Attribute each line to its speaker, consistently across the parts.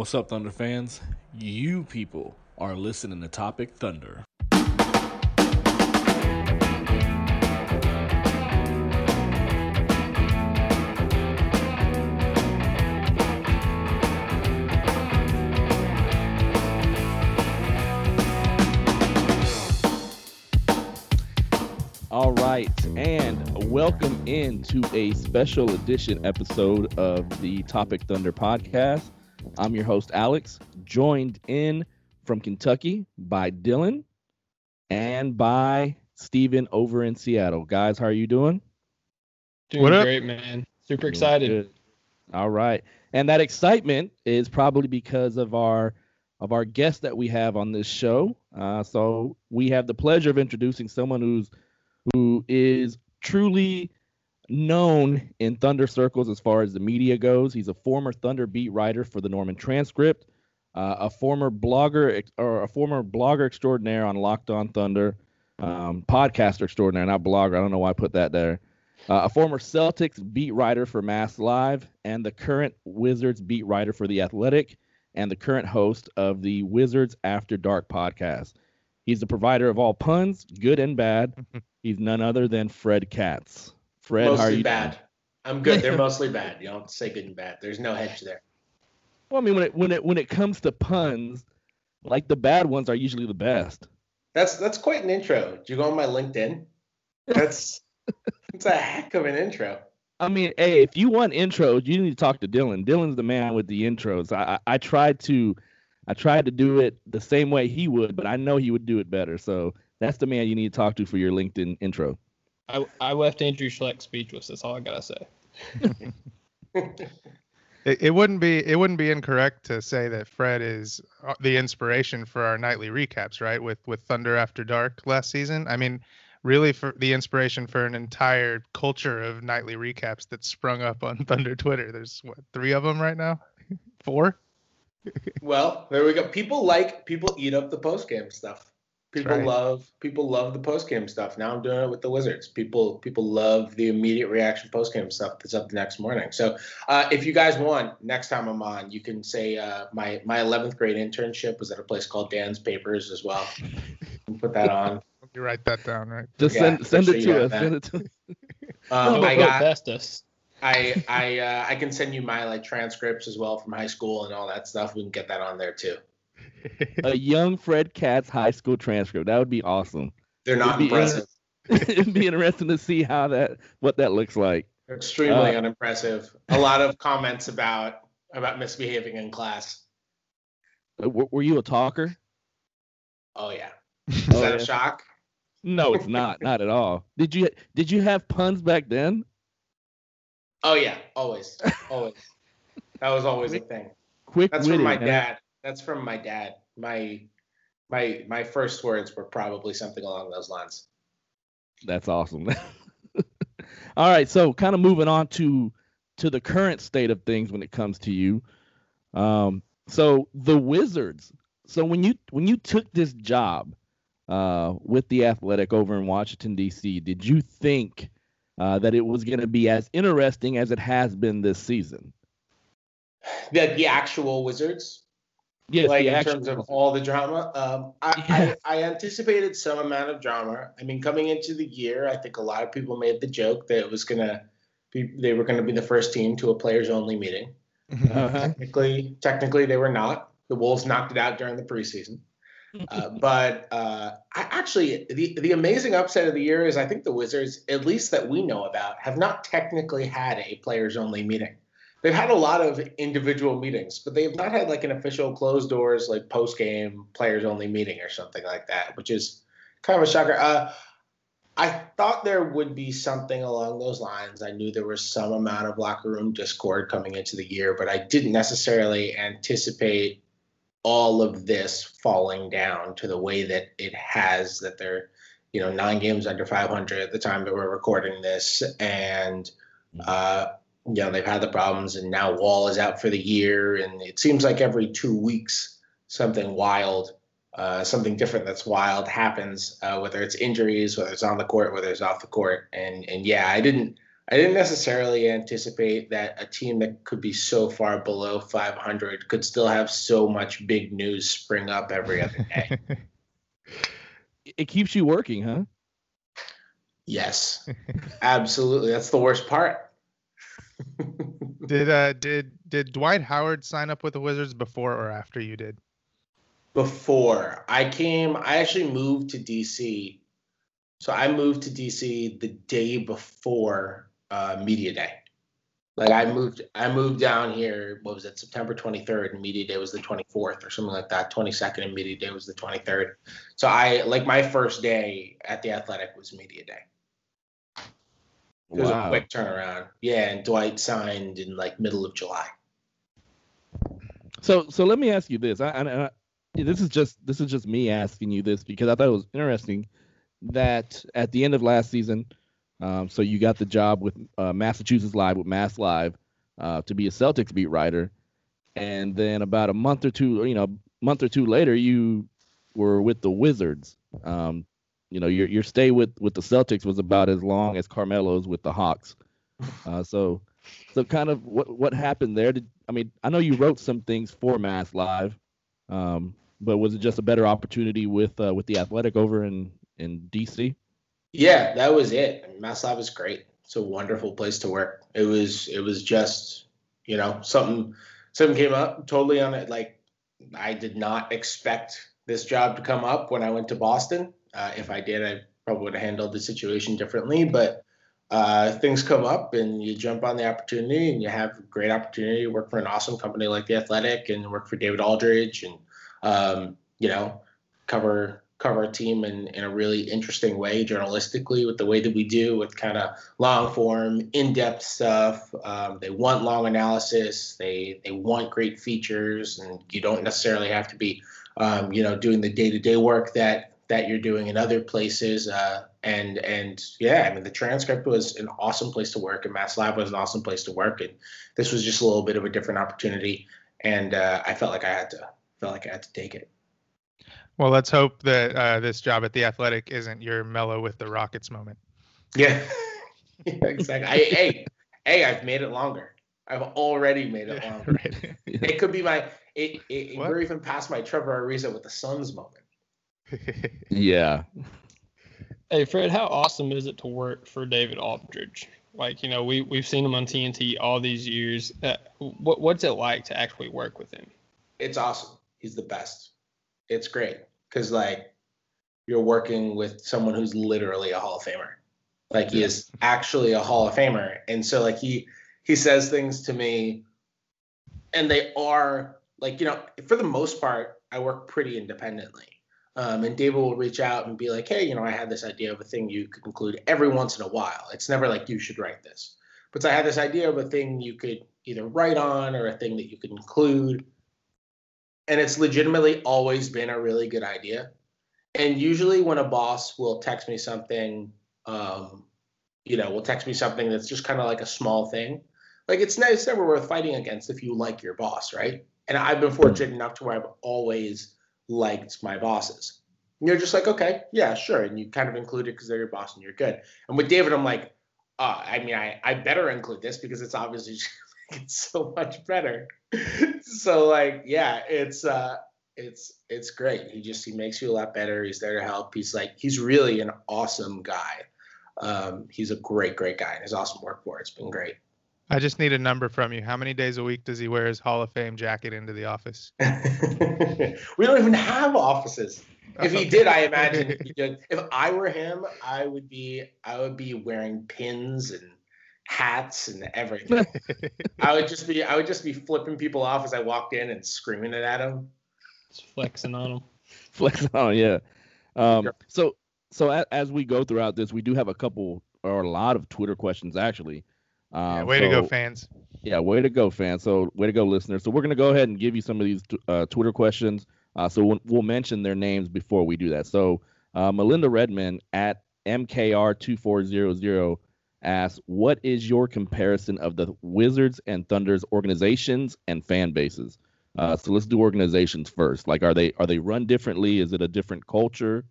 Speaker 1: What's up, Thunder fans? You people are listening to Topic Thunder. All right, and welcome into a special edition episode of the Topic Thunder podcast. I'm your host, Alex, joined in from Kentucky by Dylan and by Steven over in Seattle. Guys, how are you doing?
Speaker 2: Doing
Speaker 3: What up?
Speaker 2: great, man. Super
Speaker 1: Doing
Speaker 2: excited.
Speaker 1: good. All right. And that excitement is probably because of our of our guest that we have on this show. Uh, so we have the pleasure of introducing someone who's who is truly known in Thunder circles as far as the media goes. He's a former Thunder beat writer for the Norman Transcript, uh, a former blogger or a former blogger extraordinaire on Locked On Thunder, um, podcaster extraordinaire, not blogger. I don't know why I put that there. Uh, a former Celtics beat writer for Mass Live, and the current Wizards beat writer for The Athletic, and the current host of the Wizards After Dark podcast. He's the provider of all puns, good and bad. He's none other than Fred Katz. Fred, how are
Speaker 3: mostly
Speaker 1: you
Speaker 3: bad.
Speaker 1: doing?
Speaker 3: I'm good. They're mostly bad. You don't say good and bad. There's no hedge there.
Speaker 1: Well, I mean, when it when it when it comes to puns, like the bad ones are usually the best.
Speaker 3: That's that's quite an intro. Did you go on my LinkedIn? That's it's a heck of an intro.
Speaker 1: I mean, hey, if you want intros, you need to talk to Dylan. Dylan's the man with the intros. I, I I tried to, I tried to do it the same way he would, but I know he would do it better. So that's the man you need to talk to for your LinkedIn intro.
Speaker 2: I, I left Andrew Schleck speechless. That's all I gotta say.
Speaker 4: It, it wouldn't be it wouldn't be incorrect to say that Fred is uh, the inspiration for our nightly recaps, right? With with Thunder After Dark last season. I mean, really for the inspiration for an entire culture of nightly recaps that sprung up on Thunder Twitter. There's what three of them right now, four.
Speaker 3: Well, there we go. People like people eat up the post game stuff. People
Speaker 4: right.
Speaker 3: love people love the post game stuff. Now I'm doing it with the Wizards. People people love the immediate reaction post game stuff that's up the next morning. So uh, if you guys want, next time I'm on, you can say uh, my my 11th grade internship was at a place called Dan's Papers as well. Put that on.
Speaker 4: You write that down, right?
Speaker 1: Just
Speaker 3: Yeah,
Speaker 1: send send
Speaker 3: make
Speaker 1: it
Speaker 3: sure you
Speaker 1: to us. Send it to
Speaker 3: Um,
Speaker 2: Little
Speaker 3: I
Speaker 2: bit
Speaker 3: got
Speaker 2: Festus.
Speaker 3: I I uh, I can send you my like transcripts as well from high school and all that stuff. We can get that on there too.
Speaker 1: a young Fred Katz high school transcript. That would be awesome.
Speaker 3: They're not
Speaker 1: It'd be
Speaker 3: impressive.
Speaker 1: It'd be interesting to see how that what that looks like.
Speaker 3: Extremely
Speaker 1: Uh,
Speaker 3: unimpressive. A lot of comments about about misbehaving in class.
Speaker 1: Uh, w- Were you a talker?
Speaker 3: Oh yeah.
Speaker 1: Oh,
Speaker 3: Is that
Speaker 1: yeah.
Speaker 3: a shock?
Speaker 1: No, it's not. Not at all. Did you did you have puns back then?
Speaker 3: Oh yeah, always, always. That was always a thing.
Speaker 1: Quick
Speaker 3: That's
Speaker 1: witted.
Speaker 3: from my
Speaker 1: man.
Speaker 3: dad. That's from my dad. My my my first words were probably something along those lines.
Speaker 1: That's awesome. all right, so kind of moving on to to the current state of things when it comes to you. Um, so the Wizards. So when you when you took this job uh, with the Athletic over in Washington D.C., did you think uh, that it was going to be as interesting as it has been this season?
Speaker 3: The the actual Wizards,
Speaker 1: Yes,
Speaker 3: like in terms of all the drama. Um, I,
Speaker 1: Yeah.
Speaker 3: I I anticipated some amount of drama. I mean, coming into the year, I think a lot of people made the joke that it was gonna be they were gonna be the first team to a players only meeting.
Speaker 1: Uh-huh.
Speaker 3: Technically, technically they were not. The Wolves knocked it out during the preseason. Uh, but uh, I actually, the the amazing upset of the year is I think the Wizards, at least that we know about, have not technically had a players only meeting. They've had a lot of individual meetings, but they have not had like an official closed doors, like post game players only meeting or something like that, which is kind of a shocker. Uh, I thought there would be something along those lines. I knew there was some amount of locker room discord coming into the year, but I didn't necessarily anticipate all of this falling down to the way that it has that they're you know nine games under 500 at the time that we're recording this and uh you know they've had the problems and now wall is out for the year and it seems like every two weeks something wild uh, something different that's wild happens uh, whether it's injuries whether it's on the court whether it's off the court and and yeah i didn't I didn't necessarily anticipate that a team that could be so far below 500 could still have so much big news spring up every other day.
Speaker 1: it keeps you working, huh?
Speaker 3: yes, absolutely. That's the worst part.
Speaker 4: Did uh did did Dwight Howard sign up with the Wizards before or after you did?
Speaker 3: Before I came, I actually moved to DC. So I moved to DC the day before uh, media day. Like I moved, I moved down here. What was it? September 23rd, and media day was the 24th, or something like that. 22nd, and media day was the 23rd. So I like my first day at the Athletic was media day. It was a quick turnaround. Yeah, and Dwight signed in like middle of July.
Speaker 1: So, so let me ask you this. I, I, I, this is just this is just me asking you this because I thought it was interesting that at the end of last season, um, so you got the job with uh, Massachusetts Live with Mass Live uh, to be a Celtics beat writer, and then about a month or two, you know, month or two later, you were with the Wizards. Um, you know, your your stay with with the Celtics was about as long as Carmelo's with the Hawks. Uh, so, so kind of what what happened there? Did I mean I know you wrote some things for Mass Live, um, but was it just a better opportunity with uh, with the Athletic over in in DC?
Speaker 3: Yeah, that was it. I mean, Mass Live is great. It's a wonderful place to work. It was it was just you know something something came up totally on it. Like I did not expect this job to come up when I went to Boston. Uh, if I did, I probably would have handled the situation differently. But uh, things come up and you jump on the opportunity and you have a great opportunity to work for an awesome company like the Athletic and work for David Aldridge and um, you know cover cover a team in, in a really interesting way journalistically with the way that we do with kind of long form in-depth stuff um, they want long analysis they they want great features and you don't necessarily have to be um, you know doing the day-to-day work that that you're doing in other places uh, and and yeah i mean the transcript was an awesome place to work and mass live was an awesome place to work and this was just a little bit of a different opportunity and uh, i felt like i had to felt like i had to take it
Speaker 4: well, let's hope that uh, this job at the Athletic isn't your Melo with the Rockets moment.
Speaker 3: Yeah, yeah exactly. I, hey, hey, I've made it longer. I've already made it longer. right. It could be my. It, it, we're even past my Trevor Ariza with the Suns moment.
Speaker 1: Yeah.
Speaker 2: Hey Fred, how awesome is it to work for David Aldridge? Like you know, we we've seen him on TNT all these years. Uh, what what's it like to actually work with him?
Speaker 3: It's awesome. He's the best. It's great because like you're working with someone who's literally a Hall of Famer. Like he is actually a Hall of Famer, and so like he he says things to me, and they are like you know for the most part I work pretty independently. Um, and David will reach out and be like, hey, you know, I had this idea of a thing you could include every once in a while. It's never like you should write this, but I had this idea of a thing you could either write on or a thing that you could include and it's legitimately always been a really good idea. And usually, when a boss will text me something, um, you know, will text me something that's just kind of like a small thing, like it's, it's never worth fighting against if you like your boss, right? And I've been fortunate enough to where I've always liked my bosses. And you're just like, okay, yeah, sure, and you kind of include it because they're your boss and you're good. And with David, I'm like, uh, I mean, I, I better include this because it's obviously it's so much better. so like, yeah, it's uh it's it's great. He just he makes you a lot better. He's there to help. He's like he's really an awesome guy. Um, he's a great, great guy, and he's awesome work for. It's been great.
Speaker 4: I just need a number from you. How many days a week does he wear his Hall of Fame jacket into the office?
Speaker 3: we don't even have offices. If he did, I imagine he'd. If I were him, I would be I would be wearing pins and hats and everything. I would just be I would just be flipping people off as I walked in and screaming it at them.
Speaker 2: Just flexing on them.
Speaker 1: Flexing on, yeah. Um, so so a, as we go throughout this, we do have a couple or a lot of Twitter questions actually. Um,
Speaker 4: yeah, way to go, fans.
Speaker 1: Yeah, way to go, fans. So way to go, listeners. So we're gonna go ahead and give you some of these t- uh, Twitter questions. Uh, so we'll, we'll mention their names before we do that. So uh, Melinda Redman at MKR2400 asks, "What is your comparison of the Wizards and Thunder's organizations and fan bases?" Uh, so let's do organizations first. Like, are they are they run differently? Is it a different culture?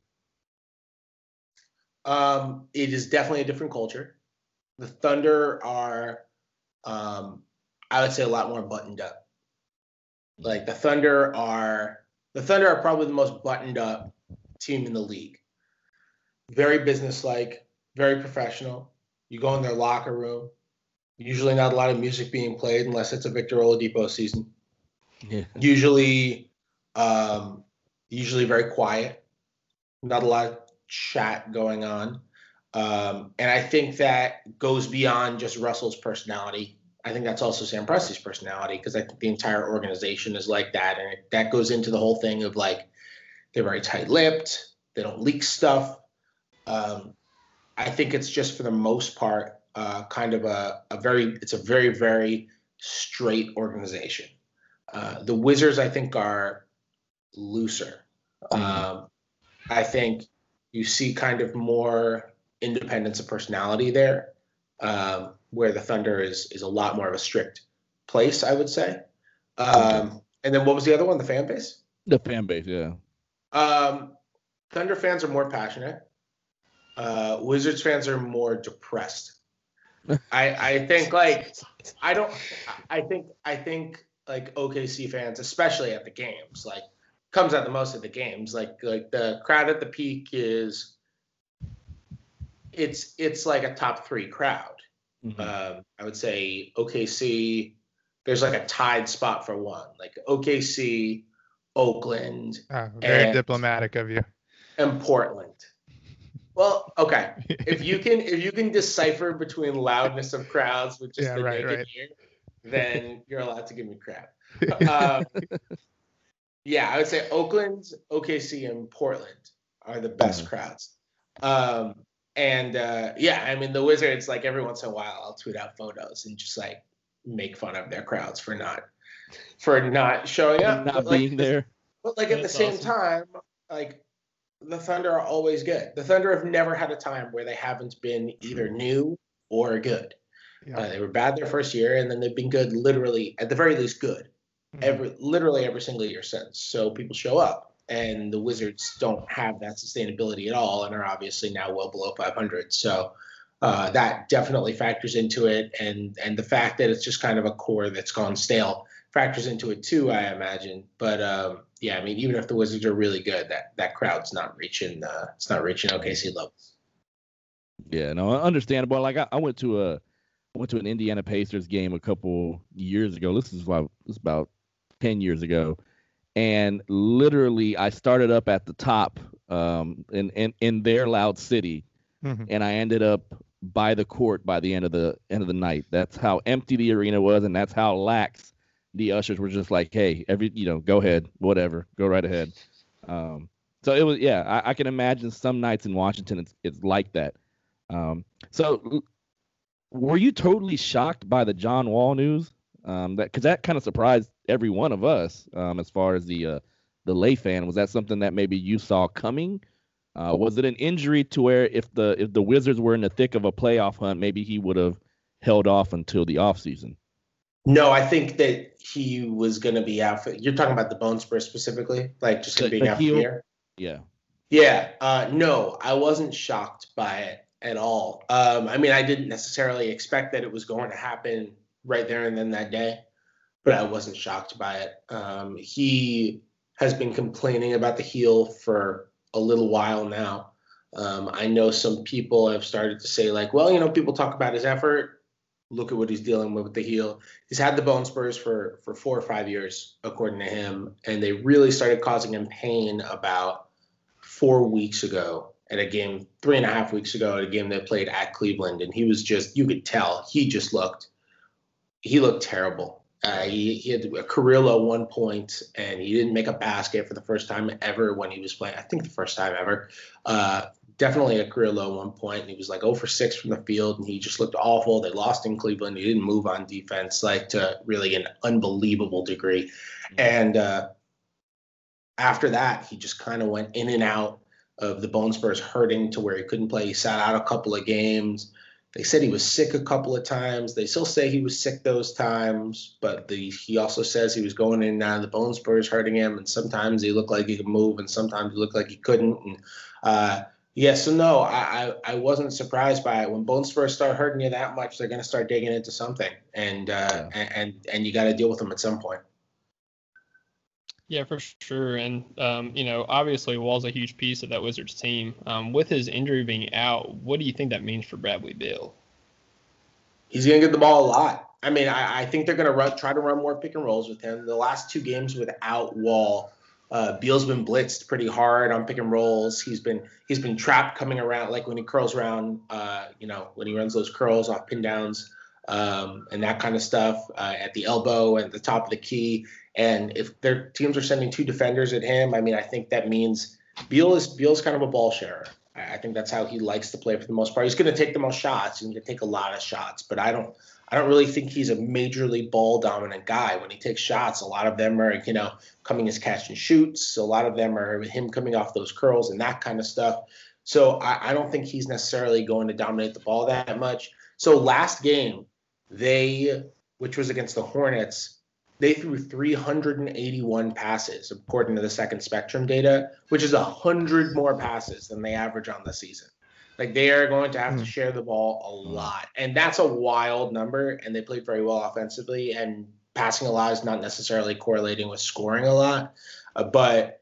Speaker 3: Um, it is definitely a different culture. The Thunder are, um, I would say, a lot more buttoned up. Like the Thunder are, the Thunder are probably the most buttoned up team in the league. Very businesslike, very professional. You go in their locker room. Usually, not a lot of music being played unless it's a Victor Oladipo season.
Speaker 1: Yeah.
Speaker 3: Usually, um, usually very quiet. Not a lot of chat going on. Um, and I think that goes beyond just Russell's personality. I think that's also Sam Presti's personality because I think the entire organization is like that. And it, that goes into the whole thing of like they're very tight lipped, they don't leak stuff. Um, I think it's just for the most part uh, kind of a, a very, it's a very, very straight organization. Uh, the Wizards, I think, are looser. Um, I think you see kind of more independence of personality there, um, where the Thunder is is a lot more of a strict place, I would say. Um, and then what was the other one? The fan base.
Speaker 1: The fan base, yeah.
Speaker 3: Um, Thunder fans are more passionate. Uh, Wizards fans are more depressed. I I think like I don't I think I think like OKC fans, especially at the games, like comes out the most at the games. Like like the crowd at the peak is it's it's like a top three crowd.
Speaker 1: Mhm.
Speaker 3: Um, I would say OKC. There's like a tied spot for one, like OKC, Oakland,
Speaker 4: Ah, very
Speaker 3: and-
Speaker 4: diplomatic of you.
Speaker 3: and Portland. Well, okay. If you can if you can decipher between loudness of crowds with just
Speaker 4: Yeah,
Speaker 3: the
Speaker 4: right,
Speaker 3: naked
Speaker 4: right.
Speaker 3: ear, then you're allowed to give me crap. Um, yeah, I would say Oakland, OKC, and Portland are the best
Speaker 1: Mhm.
Speaker 3: crowds. Um, and uh, yeah, I mean the Wizards. Like every once in a while, I'll tweet out photos and just like make fun of their crowds for not for not showing up,
Speaker 1: Not
Speaker 3: But, like,
Speaker 1: being there.
Speaker 3: but like at the same
Speaker 2: awesome.
Speaker 3: time, like the Thunder are always good. The Thunder have never had a time where they haven't been either new or good.
Speaker 4: Yeah.
Speaker 3: Uh, they were bad their first year, and then they've been good, literally at the very least, good
Speaker 4: Mhm.
Speaker 3: every literally every single year since. So people show up, and the Wizards don't have that sustainability at all, and are obviously now well below 500. So. Uh, that definitely factors into it, and and the fact that it's just kind of a core that's gone stale factors into it too, I imagine. But um, yeah, I mean, even if the Wizards are really good, that that crowd's not reaching. Uh, it's not reaching OKC levels.
Speaker 1: Yeah, no, understandable. Like I, I went to a went to an Indiana Pacers game a couple years ago. This is about this is about ten years ago, and literally I started up at the top, um, in in in their loud city,
Speaker 4: Mhm.
Speaker 1: and I ended up by the court by the end of the end of the night. That's how empty the arena was, and that's how lax the ushers were. Just like, hey, every you know, go ahead, whatever, go right ahead. Um, so it was, yeah, I, I can imagine some nights in Washington it's it's like that. Um, so were you totally shocked by the John Wall news? Um, that because that kind of surprised every one of us. Um, as far as the uh, the lay fan, was that something that maybe you saw coming? Uh, was it an injury to where if the if the Wizards were in the thick of a playoff hunt, maybe he would have held off until the offseason?
Speaker 3: No, I think that he was going to be out for. You're talking about the bone spur specifically, like just being out for year.
Speaker 1: Yeah.
Speaker 3: Yeah, uh, no, I wasn't shocked by it at all. Um, I mean, I didn't necessarily expect that it was going to happen right there and then that day, but I wasn't shocked by it. Um, he has been complaining about the heel for a little while now. Um, I know some people have started to say, like, well, you know, people talk about his effort. Look at what he's dealing with with the heel. He's had the bone spurs for for four or five years, according to him, and they really started causing him pain about four weeks ago at a game, three and a half weeks ago at a game they played at Cleveland, and he was just you could tell he just looked he looked terrible. Uh, he, he had a career low one point, and he didn't make a basket for the first time ever when he was playing. I think the first time ever. Uh, definitely a career low one point. And he was like 0 for 6 from the field, and he just looked awful. They lost in Cleveland. He didn't move on defense like to really an unbelievable degree. Mm-hmm. And uh, after that, he just kind of went in and out of the bone spurs hurting to where he couldn't play. He sat out a couple of games. They said he was sick a couple of times. They still say he was sick those times, but the, he also says he was going in and out of the bone spurs hurting him, and sometimes he looked like he could move, and sometimes he looked like he couldn't. And uh, yeah, so no, I, I, I wasn't surprised by it. When bone spurs start hurting you that much, they're going to start digging into something, and uh, yeah. and and you got to deal with them at some point.
Speaker 2: Yeah, for sure. And, um, you know, obviously Wall's a huge piece of that Wizards team. Um, with his injury being out, what do you think that means for Bradley Beal?
Speaker 3: He's going to get the ball a lot. I mean, I, I think they're going to try to run more pick and rolls with him. The last two games without Wall, uh, Beal's been blitzed pretty hard on pick and rolls. He's been he's been trapped coming around, like when he curls around, uh, you know, when he runs those curls off pin downs um, and that kind of stuff uh, at the elbow and the top of the key. And if their teams are sending two defenders at him, I mean, I think that means Beal is Beal's kind of a ball sharer. I think that's how he likes to play for the most part. He's going to take the most shots. He's going to take a lot of shots, but I don't. I don't really think he's a majorly ball dominant guy. When he takes shots, a lot of them are, you know, coming as catch and shoots. A lot of them are him coming off those curls and that kind of stuff. So I, I don't think he's necessarily going to dominate the ball that much. So last game, they, which was against the Hornets, they threw 381 passes according to the second spectrum data, which is 100 more passes than they average on the season. Like they are going to have mm. to hmm. share the ball a lot. And that's a wild number. And they played very well offensively. And passing a lot is not necessarily correlating with scoring a lot. Uh, but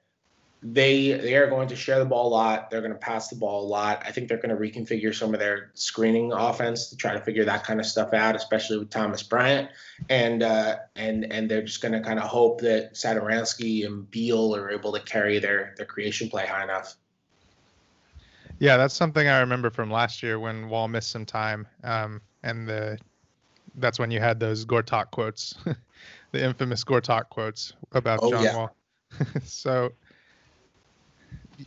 Speaker 3: they they are going to share the ball a lot. They're going to pass the ball a lot. I think they're going to reconfigure some of their screening offense to try to figure that kind of stuff out, especially with Thomas Bryant. And uh, and and they're just going to kind of hope that Satoransky and Beal are able to carry their their creation play high enough.
Speaker 4: Yeah, that's something I remember from last year when Wall missed some time, um, and the that's when you had those Gortat quotes, the infamous Gortat quotes about oh, John yeah. Wall. so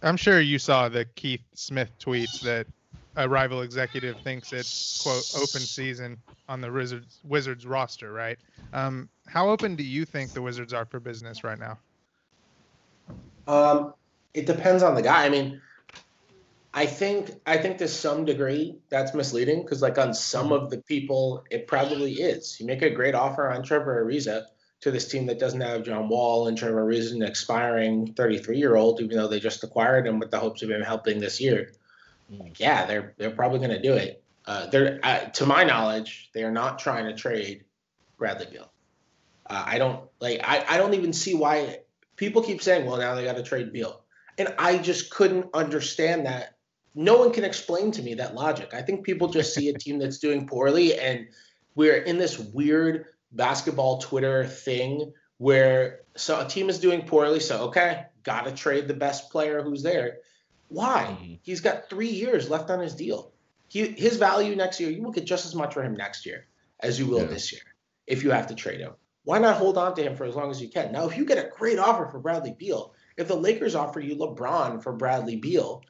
Speaker 4: I'm sure you saw the Keith Smith tweets that a rival executive thinks it's quote open season on the Wizards Wizards roster, right? Um, how open do you think the Wizards are for business right now?
Speaker 3: Um, it depends on the guy. I mean, I think I think to some degree that's misleading because like on some of the people it probably is. You make a great offer on Trevor Ariza, to this team that doesn't have John Wall and Trevor Ariza, an expiring 33 year old, even though they just acquired him with the hopes of him helping this year. Like, yeah, they're they're probably going to do it. Uh, they're uh, to my knowledge, they are not trying to trade Bradley Beal. Uh, I don't like. I, I don't even see why people keep saying, "Well, now they got to trade Beal," and I just couldn't understand that. No one can explain to me that logic. I think people just see a team that's doing poorly, and we're in this weird basketball Twitter thing where so a team is doing poorly, so okay, got to trade the best player who's there. Why? Mm-hmm. He's got three years left on his deal. He, his value next year, you will get just as much for him next year as you will yeah. this year if you have to trade him. Why not hold on to him for as long as you can? Now, if you get a great offer for Bradley Beal, if the Lakers offer you LeBron for Bradley Beal,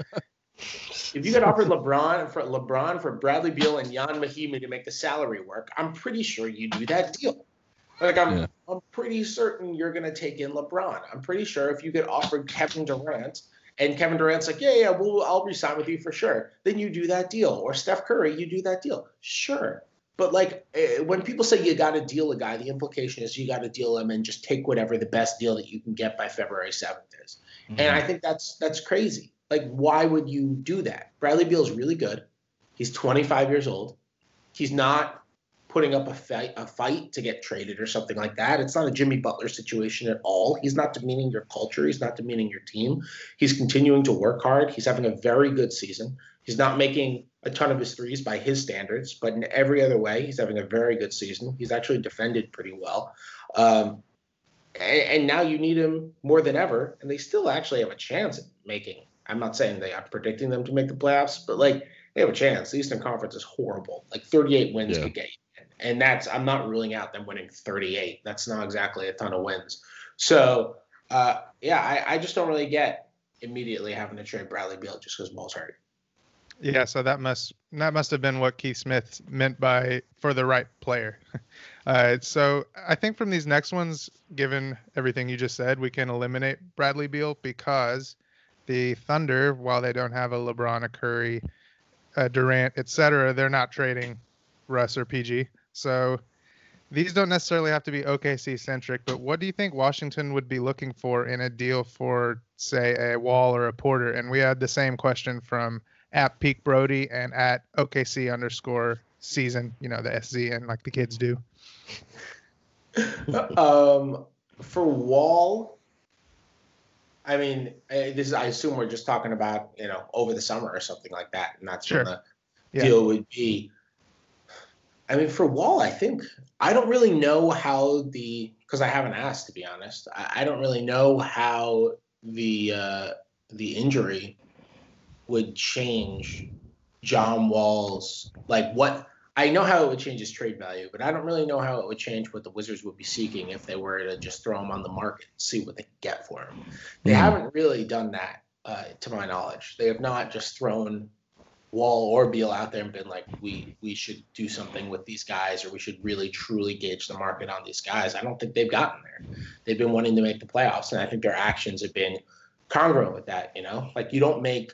Speaker 3: if you could offer LeBron for LeBron for Bradley Beal and Ian Mahinmi to make the salary work, I'm pretty sure you do that deal. Like I'm, yeah. I'm pretty certain you're gonna take in LeBron. I'm pretty sure if you get offered Kevin Durant and Kevin Durant's like, yeah, yeah, well, I'll resign with you for sure. Then you do that deal. Or Steph Curry, you do that deal. Sure. But like eh, when people say you got to deal a guy, the implication is you got to deal him and just take whatever the best deal that you can get by February 7th is. Mm-hmm. And I think that's that's crazy. Like, why would you do that? Bradley Beal is really good. He's 25 years old. He's not putting up a fight, a fight to get traded or something like that. It's not a Jimmy Butler situation at all. He's not demeaning your culture. He's not demeaning your team. He's continuing to work hard. He's having a very good season. He's not making a ton of his threes by his standards, but in every other way, he's having a very good season. He's actually defended pretty well. Um, and, and, now you need him more than ever, and they still actually have a chance at making. I'm not saying they are predicting them to make the playoffs, but like they have a chance. The Eastern Conference is horrible. Like 38 wins yeah. could get you, and that's I'm not ruling out them winning 38. That's not exactly a ton of wins. So uh, yeah, I, I just don't really get immediately having to trade Bradley Beal just because Wall's hurt.
Speaker 4: Yeah, so that must that must have been what Keith Smith meant by for the right player. Uh, so I think from these next ones, given everything you just said, we can eliminate Bradley Beal because the Thunder, while they don't have a LeBron, a Curry, a Durant, etc., they're not trading Russ or PG. So these don't necessarily have to be OKC centric, but what do you think Washington would be looking for in a deal for, say, a Wall or a Porter? And we had the same question from at Peak Brody and at OKC underscore season, you know, the SZ and like the kids do.
Speaker 3: um, for Wall, I mean, this is, I assume we're just talking about, you know, over the summer or something like that. And that's sure. when the yeah. deal would be. I mean, for Wall, I think I don't really know how the because I haven't asked to be honest. I, I don't really know how the uh, the injury would change John Wall's like what I know how it would change his trade value, but I don't really know how it would change what the Wizards would be seeking if they were to just throw him on the market and see what they get for him. They mm haven't really done that, uh, to my knowledge. They have not just thrown Wall or Beal out there and been like, we we should do something with these guys, or we should really truly gauge the market on these guys. I don't think they've gotten there. They've been wanting to make the playoffs, and I think their actions have been congruent with that. You know, like you don't make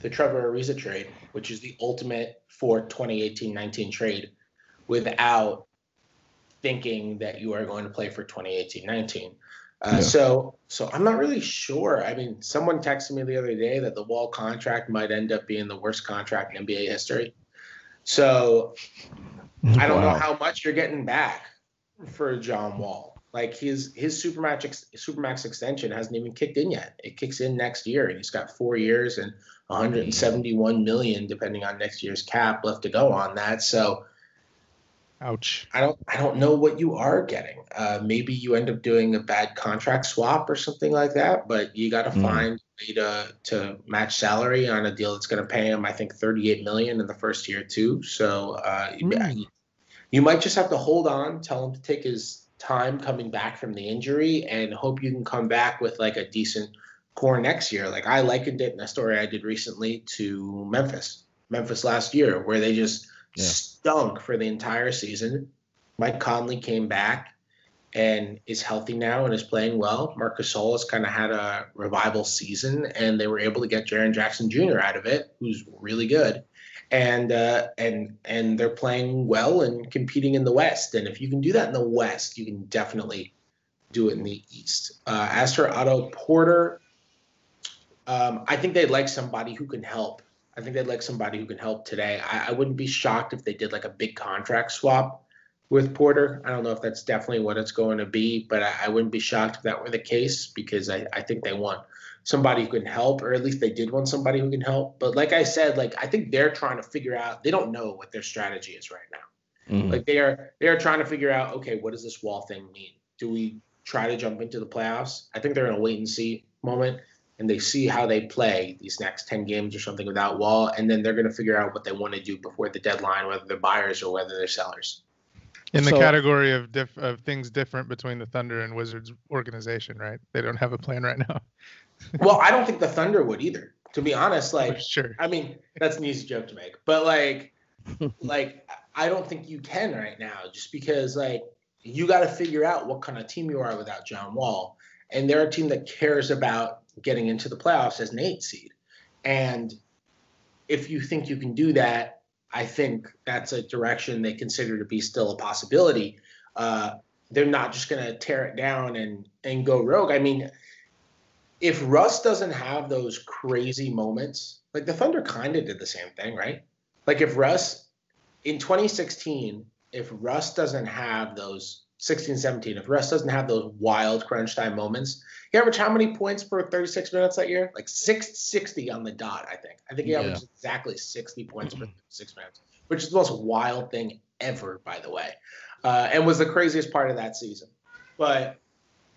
Speaker 3: the Trevor Ariza trade, which is the ultimate for 2018-19 trade, without thinking that you are going to play for 2018-19. Uh, yeah. So, so I'm not really sure. I mean, someone texted me the other day that the Wall contract might end up being the worst contract in NBA history. So, I don't wow. know how much you're getting back for John Wall. Like his his supermax ex, supermax extension hasn't even kicked in yet. It kicks in next year, and he's got four years and 171 million, depending on next year's cap, left to go on that. So,
Speaker 4: ouch.
Speaker 3: I don't I don't know what you are getting. Uh, maybe you end up doing a bad contract swap or something like that, but you got to mm. find a way to to match salary on a deal that's going to pay him, I think, 38 million in the first year too. So, uh, mm. you might just have to hold on, tell him to take his time coming back from the injury and hope you can come back with like a decent core next year. Like I likened it in a story I did recently to Memphis, Memphis last year, where they just yeah. stunk for the entire season. Mike Conley came back and is healthy now and is playing well. Marcus Gasol has kind of had a revival season, and they were able to get Jaren Jackson Jr. out of it, who's really good and uh, and and they're playing well and competing in the West. And if you can do that in the West, you can definitely do it in the East. Uh, as for Otto Porter, um, I think they'd like somebody who can help. I think they'd like somebody who can help today. I, I wouldn't be shocked if they did like a big contract swap with Porter. I don't know if that's definitely what it's going to be, but I, I wouldn't be shocked if that were the case because I, I think they want somebody who can help, or at least they did want somebody who can help. But like I said, like I think they're trying to figure out. They don't know what their strategy is right now. Mm-hmm. Like they are they are trying to figure out. Okay, what does this wall thing mean? Do we try to jump into the playoffs? I think they're in a wait and see moment, and they see how they play these next ten games or something without Wall, and then they're going to figure out what they want to do before the deadline, whether they're buyers or whether they're sellers.
Speaker 4: In the so, category of diff, of things different between the Thunder and Wizards organization, right? They don't have a plan right now.
Speaker 3: Well, I don't think the Thunder would either. To be honest, like,
Speaker 4: sure.
Speaker 3: I mean, that's an easy joke to make, but like, like, I don't think you can right now, just because like you got to figure out what kind of team you are without John Wall, and they're a team that cares about getting into the playoffs as an eight seed, and if you think you can do that, I think that's a direction they consider to be still a possibility. Uh, they're not just going to tear it down and and go rogue. I mean, if Russ doesn't have those crazy moments, like the Thunder kind of did the same thing, right? Like if Russ in 2016, if Russ doesn't have those 16, 17, if Russ doesn't have those wild crunch time moments, he averaged how many points per 36 minutes that year? Like 660 on the dot, I think. I think he averaged exactly 60 points per six minutes, which is the most wild thing ever, by the way, uh, and was the craziest part of that season. But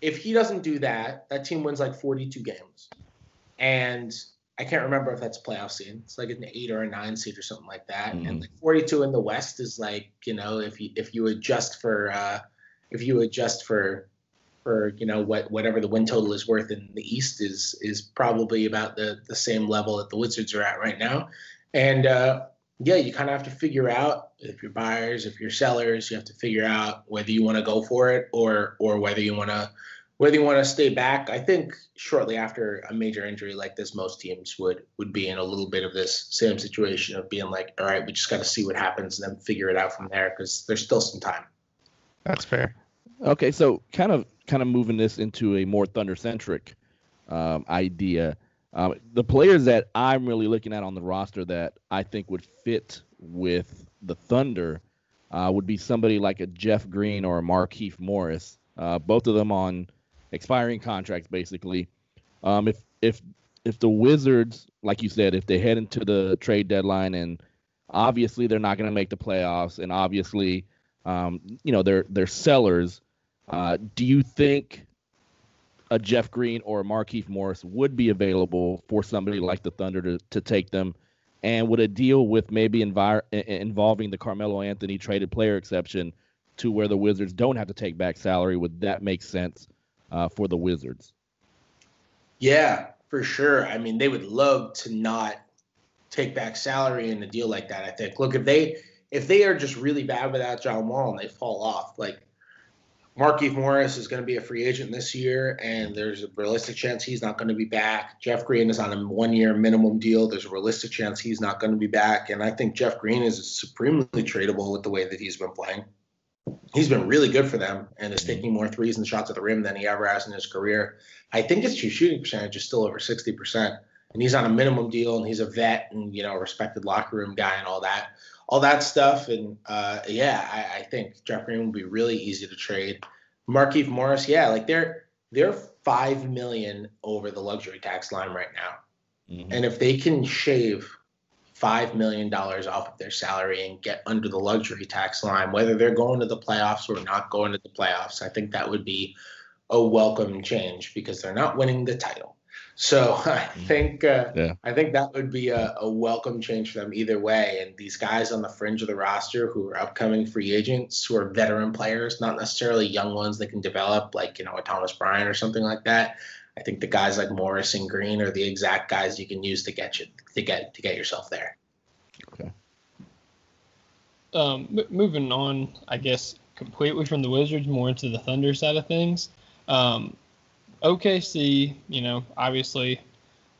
Speaker 3: if he doesn't do that, that team wins like 42 games. And I can't remember if that's playoff seed. It's like an eight or a nine seed or something like that. Mm-hmm. And like 42 in the West is like, you know, if you if you adjust for uh, if you adjust for for you know what whatever the win total is worth in the East is is probably about the the same level that the Wizards are at right now. And uh, yeah, you kind of have to figure out if you're buyers, if you're sellers, you have to figure out whether you want to go for it or or whether you want to whether you want to stay back. I think shortly after a major injury like this, most teams would would be in a little bit of this same situation of being like, all right, we just got to see what happens and then figure it out from there because there's still some time.
Speaker 4: That's fair.
Speaker 1: Okay, so kind of kind of moving this into a more thunder centric um, idea. Um, the players that I'm really looking at on the roster that I think would fit with the Thunder uh, would be somebody like a Jeff Green or a Markieff Morris. Uh, both of them on expiring contracts, basically. Um, if if if the Wizards, like you said, if they head into the trade deadline and obviously they're not going to make the playoffs, and obviously, um, you know, they're they're sellers. Uh, do you think a Jeff Green or a Markieff Morris would be available for somebody like the Thunder to, to take them? And would a deal with maybe envir- involving the Carmelo Anthony traded player exception to where the Wizards don't have to take back salary, would that make sense uh, for the Wizards?
Speaker 3: Yeah, for sure. I mean, they would love to not take back salary in a deal like that. I think. Look, if they if they are just really bad without John Wall and they fall off, like Markieff Morris is going to be a free agent this year, and there's a realistic chance he's not going to be back. Jeff Green is on a one-year minimum deal. There's a realistic chance he's not going to be back, and I think Jeff Green is supremely tradable with the way that he's been playing. He's been really good for them, and is mm-hmm. taking more threes and shots at the rim than he ever has in his career. I think his shooting percentage is still over 60%, and he's on a minimum deal, and he's a vet and you know respected locker room guy and all that all that stuff. And uh, yeah, I, I, think Jeff Green would be really easy to trade. Markieff Morris, yeah, like they're they're five million over the luxury tax line right now, mm-hmm. and if they can shave five million dollars off of their salary and get under the luxury tax line, whether they're going to the playoffs or not going to the playoffs, I think that would be a welcome change because they're not winning the title. So I think uh, yeah. I think that would be a, a, welcome change for them either way. And these guys on the fringe of the roster who are upcoming free agents, who are veteran players, not necessarily young ones that can develop, like you know a Thomas Bryant or something like that. I think the guys like Morris and Green are the exact guys you can use to get you to get to get yourself there.
Speaker 2: Okay. Um, m- moving on, I guess completely from the Wizards, more into the Thunder side of things. Um, OKC, you know, obviously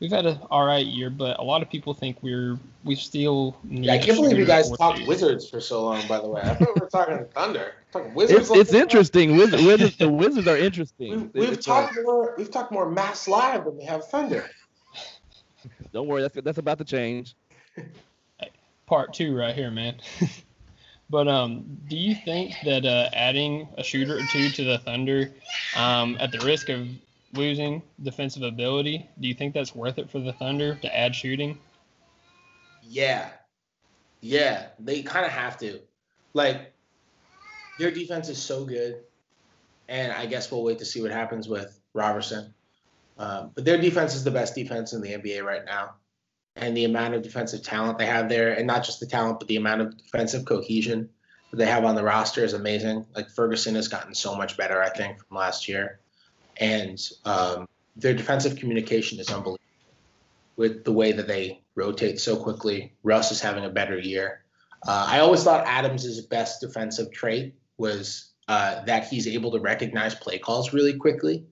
Speaker 2: we've had an all right year, but a lot of people think we're we still.
Speaker 3: yeah, I can't believe you guys talked Wizards for so long. By the way, I thought we were talking Thunder. Talking
Speaker 1: Wizards. It's, it's interesting. Wizards, Wizards, the Wizards are interesting.
Speaker 3: We've, we've talked more. We've talked more mass live than we have Thunder.
Speaker 1: Don't worry, that's that's about to change.
Speaker 2: Part two, right here, man. But um, do you think that uh, adding a shooter or two to the Thunder, um, at the risk of losing defensive ability. Do you think that's worth it for the Thunder to add shooting?
Speaker 3: Yeah. Yeah, they kind of have to. Like, their defense is so good. And I guess we'll wait to see what happens with Roberson. Um, but their defense is the best defense in the NBA right now. And the amount of defensive talent they have there, and not just the talent, but the amount of defensive cohesion that they have on the roster is amazing. Like Ferguson has gotten so much better, I think, from last year and um, their defensive communication is unbelievable with the way that they rotate so quickly. Russ is having a better year. Uh, I always thought Adams' best defensive trait was uh, that he's able to recognize play calls really quickly.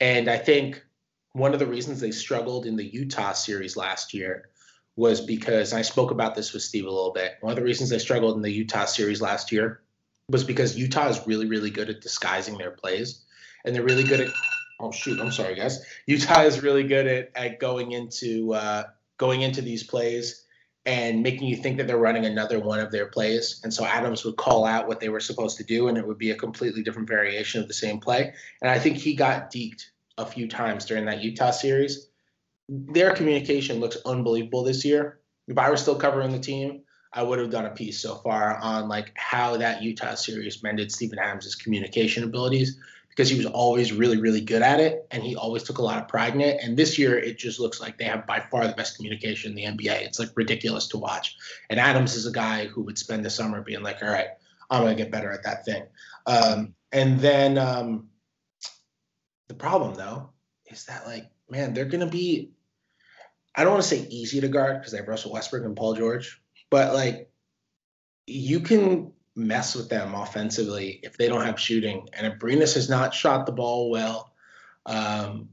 Speaker 3: And I think one of the reasons they struggled in the Utah series last year was because I spoke about this with Steve a little bit. One of the reasons they struggled in the Utah series last year was because Utah is really, really good at disguising their plays and they're really good at. Oh shoot! I'm sorry, guys. Utah is really good at, at going into uh, going into these plays and making you think that they're running another one of their plays. And so Adams would call out what they were supposed to do, and it would be a completely different variation of the same play. And I think he got deked a few times during that Utah series. Their communication looks unbelievable this year. If I were still covering the team, I would have done a piece so far on like how that Utah series mended Steven Adams' communication abilities because he was always really, really good at it and he always took a lot of pride in it. And this year, it just looks like they have by far the best communication in the NBA. It's like ridiculous to watch. And Adams is a guy who would spend the summer being like, all right, I'm going to get better at that thing. Um, and then um, the problem, though, is that, like, man, they're going to be, I don't want to say easy to guard because they have Russell Westbrook and Paul George, but like, you can mess with them offensively if they don't have shooting. And Abrines has not shot the ball well. Um,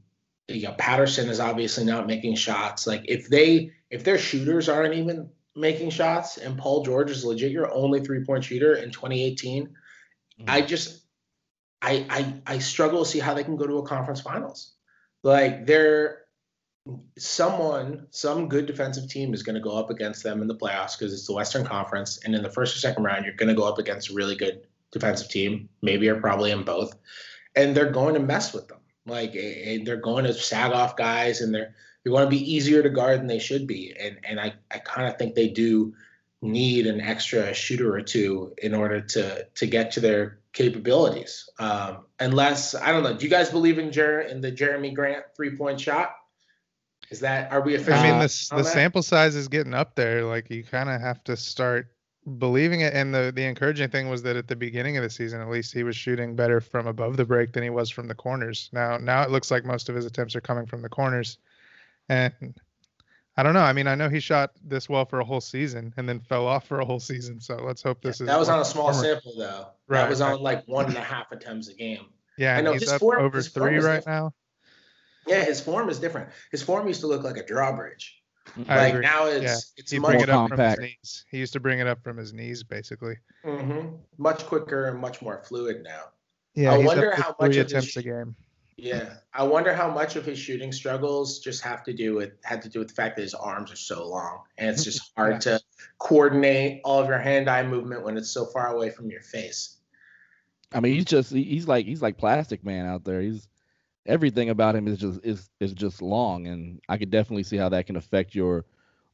Speaker 3: you know, Patterson is obviously not making shots. Like if they if their shooters aren't even making shots and Paul George is legit your only three point shooter in 2018, mm-hmm. I just I I I struggle to see how they can go to a conference finals. Like they're someone, some good defensive team is going to go up against them in the playoffs because it's the Western Conference. And in the first or second round, you're going to go up against a really good defensive team, maybe or probably in both. And they're going to mess with them. Like they're going to sag off guys and they're they're going to be easier to guard than they should be. And and I, I kind of think they do need an extra shooter or two in order to to get to their capabilities. Um, unless I don't know, do you guys believe in Jer- in the Jerami Grant three point shot? Is that are we?
Speaker 4: I mean, the the sample size is getting up there. Like you kind of have to start believing it. And the the encouraging thing was that at the beginning of the season, at least, he was shooting better from above the break than he was from the corners. Now now it looks like most of his attempts are coming from the corners, and I don't know. I mean, I know he shot this well for a whole season and then fell off for a whole season. So let's hope this
Speaker 3: yeah,
Speaker 4: is.
Speaker 3: That was on a small sample though. Right. That was on like one and a half attempts a game.
Speaker 4: Yeah, I know he's up over three right now.
Speaker 3: Yeah, his form is different. His form used to look like a drawbridge. I like agree. now it's yeah. it's
Speaker 4: he
Speaker 3: much
Speaker 4: bring it up compact. from his knees. He used to bring it up from his knees, basically.
Speaker 3: Mm-hmm. Much quicker and much more fluid now.
Speaker 4: Yeah, I wonder how much attempts his, a game.
Speaker 3: Yeah, I wonder how much of his shooting struggles just have to do with had to do with the fact that his arms are so long, and it's just hard yeah. to coordinate all of your hand-eye movement when it's so far away from your face.
Speaker 1: I mean, he's just he's like he's like plastic man out there. He's everything about him is just is is just long, and I could definitely see how that can affect your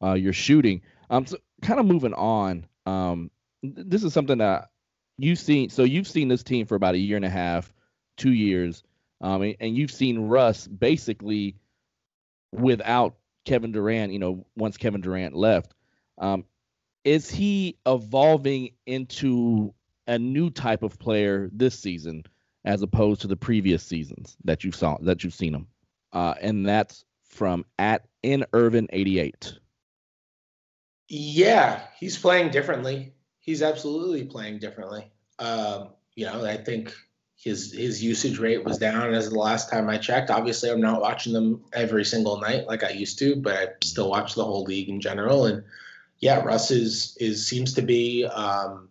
Speaker 1: uh, your shooting. Um, so kind of moving on. Um, this is something that you've seen. So you've seen this team for about a year and a half, two years, um, and, and you've seen Russ basically without Kevin Durant. You know, once Kevin Durant left, um, is he evolving into a new type of player this season? As opposed to the previous seasons that you saw that you've seen him. Uh, and that's from at in Irvin 88.
Speaker 3: Yeah, he's playing differently. He's absolutely playing differently. Um, you know, I think his his usage rate was down as the last time I checked. Obviously, I'm not watching them every single night like I used to, but I still watch the whole league in general. And yeah, Russ is is seems to be um,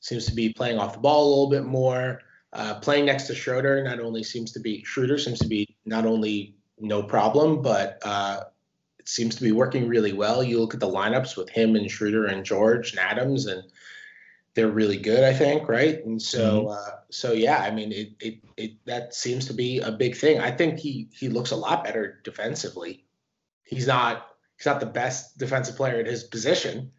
Speaker 3: seems to be playing off the ball a little bit more. Uh, playing next to Schroeder not only seems to be Schroeder seems to be not only no problem, but uh, it seems to be working really well. You look at the lineups with him and Schroeder and George and Adams, and they're really good, I think, right? And so, mm-hmm. uh, so yeah, I mean, it, it it that seems to be a big thing. I think he he looks a lot better defensively. He's not he's not the best defensive player at his position,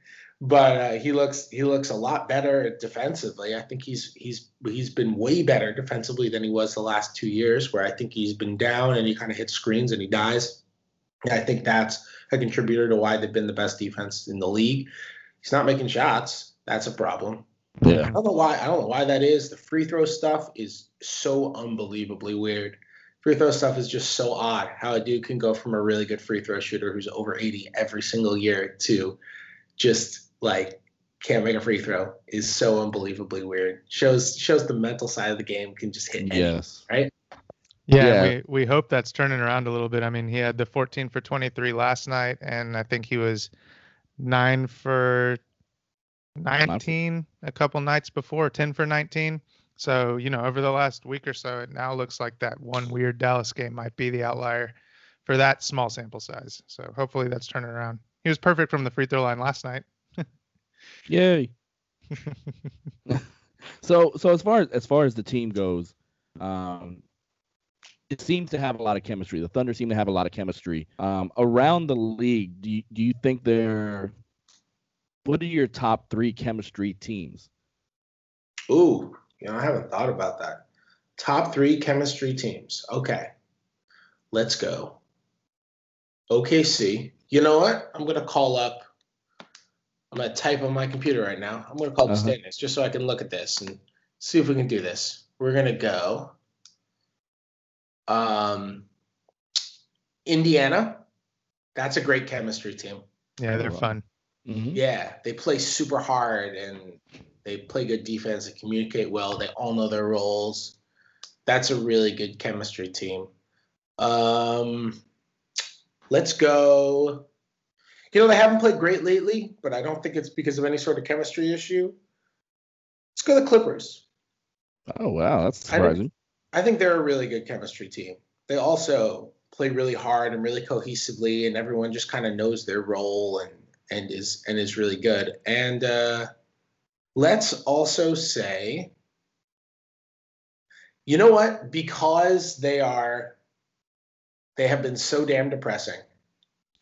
Speaker 3: but uh, he looks he looks a lot better defensively. I think he's he's he's been way better defensively than he was the last two years, where I think he's been down and he kind of hits screens and he dies. And I think that's a contributor to why they've been the best defense in the league. He's not making shots. That's a problem.
Speaker 1: Yeah.
Speaker 3: I don't know why. I don't know why that is. The free throw stuff is so unbelievably weird. Free throw stuff is just so odd. How a dude can go from a really good free throw shooter who's over 80 every single year to just like can't make a free throw is so unbelievably weird. Shows shows the mental side of the game can just hit. yes. Right.
Speaker 4: Yeah, yeah, we we hope that's turning around a little bit. I mean, he had the 14 for 23 last night, and I think he was nine for 19 a couple nights before, 10 for 19. So you know, over the last week or so, it now looks like that one weird Dallas game might be the outlier for that small sample size. So hopefully that's turning around. He was perfect from the free throw line last night.
Speaker 1: Yay. so so as far as as far as the team goes, um, it seems to have a lot of chemistry. The Thunder seem to have a lot of chemistry um, around the league. Do you, do you think they're what are your top three chemistry teams?
Speaker 3: Ooh, you know, I haven't thought about that. Top three chemistry teams. Okay, let's go. OKC. You know what? I'm gonna call up. I'm gonna type on my computer right now. I'm gonna call up
Speaker 1: Uh-huh.
Speaker 3: standings just so I can look at this and see if we can do this. We're gonna go. Um, Indiana. That's a great chemistry team.
Speaker 4: Yeah, they're
Speaker 1: wow.
Speaker 4: fun.
Speaker 1: Mhm.
Speaker 3: Yeah, they play super hard and they play good defense and communicate well. They all know their roles. That's a really good chemistry team. Um, let's go. You know, they haven't played great lately, but I don't think it's because of any sort of chemistry issue. Let's go the Clippers.
Speaker 1: Oh wow, that's
Speaker 3: I
Speaker 1: surprising.
Speaker 3: I think they're a really good chemistry team. They also play really hard and really cohesively, and everyone just kind of knows their role and and is and is really good. And uh, let's also say, you know what? Because they are, they have been so damn depressing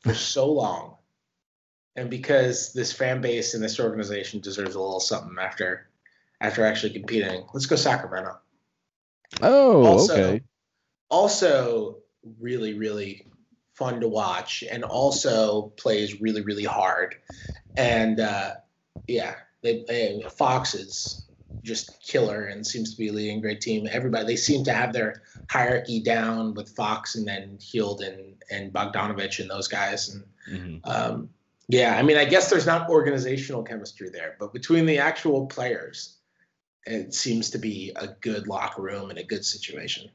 Speaker 3: for so long, and because this fan base and this organization deserves a little something after after actually competing. Let's go Sacramento
Speaker 1: Oh,
Speaker 3: also,
Speaker 1: okay.
Speaker 3: also really really fun to watch and also plays really really hard and uh yeah they, they fox is just killer and seems to be leading a great team everybody they seem to have their hierarchy down with fox and then Hield and and Bogdanovic and those guys and
Speaker 1: Mhm.
Speaker 3: um, yeah, I mean, I guess there's not organizational chemistry there, but between the actual players, it seems to be a good locker room and a good situation.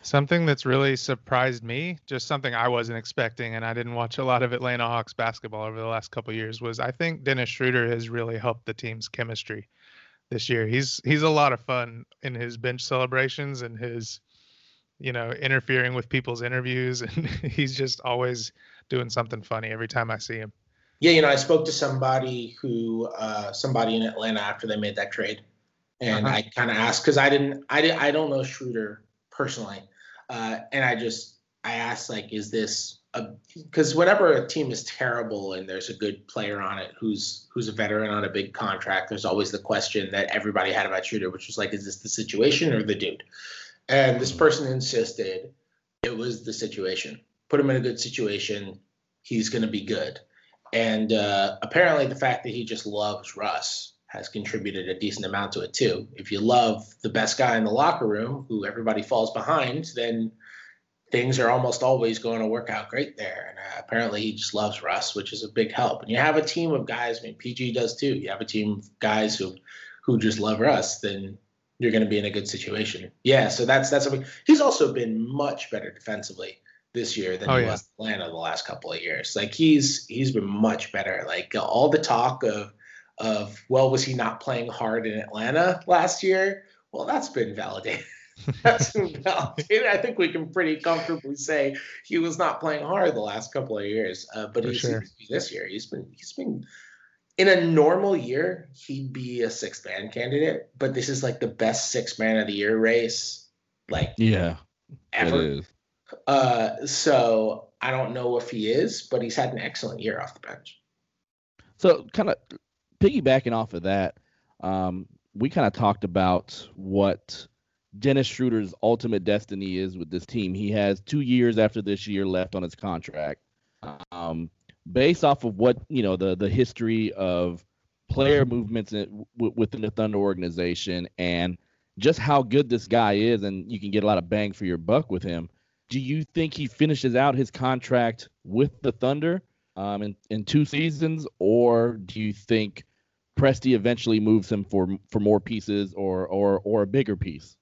Speaker 4: Something that's really surprised me, just something I wasn't expecting, and I didn't watch a lot of Atlanta Hawks basketball over the last couple years, was I think Dennis Schroeder has really helped the team's chemistry this year. He's he's a lot of fun in his bench celebrations and his, you know, interfering with people's interviews, and he's just always doing something funny every time I see him.
Speaker 3: Yeah, you know, I spoke to somebody who, uh, somebody in Atlanta after they made that trade, and
Speaker 4: Uh-huh.
Speaker 3: I kind of asked because I didn't, I didn't, I don't know Schroeder personally, uh, and I just, I asked like, is this a? Because whenever a team is terrible and there's a good player on it who's who's a veteran on a big contract, there's always the question that everybody had about Schroeder, which was like, is this the situation or the dude? And this person insisted it was the situation. Put him in a good situation, he's going to be good. And uh, apparently, the fact that he just loves Russ has contributed a decent amount to it too. If you love the best guy in the locker room, who everybody falls behind, then things are almost always going to work out great there. And uh, apparently, he just loves Russ, which is a big help. And you have a team of guys. I mean, PG does too. You have a team of guys who who just love Russ. Then you're going to be in a good situation. Yeah. So that's that's something. He's also been much better defensively this year than
Speaker 4: Oh,
Speaker 3: he
Speaker 4: yeah.
Speaker 3: was in Atlanta the last couple of years. Like he's he's been much better. Like all the talk of of well, was he not playing hard in Atlanta last year? Well, that's been validated. that's been validated. I think we can pretty comfortably say he was not playing hard the last couple of years. Uh, but
Speaker 4: For
Speaker 3: he's,
Speaker 4: sure.
Speaker 3: this year, he's been he's been in a normal year, he'd be a sixth man candidate. But this is like the best six man of the year race, like
Speaker 1: Yeah,
Speaker 3: ever. Uh, so I don't know if he is, but he's had an excellent year off the bench.
Speaker 1: So, kind of piggybacking off of that, um, we kind of talked about what Dennis Schroeder's ultimate destiny is with this team. He has two years after this year left on his contract. Um, based off of what you know, the the history of player movements in, w- within the Thunder organization, and just how good this guy is, and you can get a lot of bang for your buck with him. Do you think he finishes out his contract with the Thunder? um, in, in two seasons, or do you think Presti eventually moves him for for more pieces or or or a bigger piece?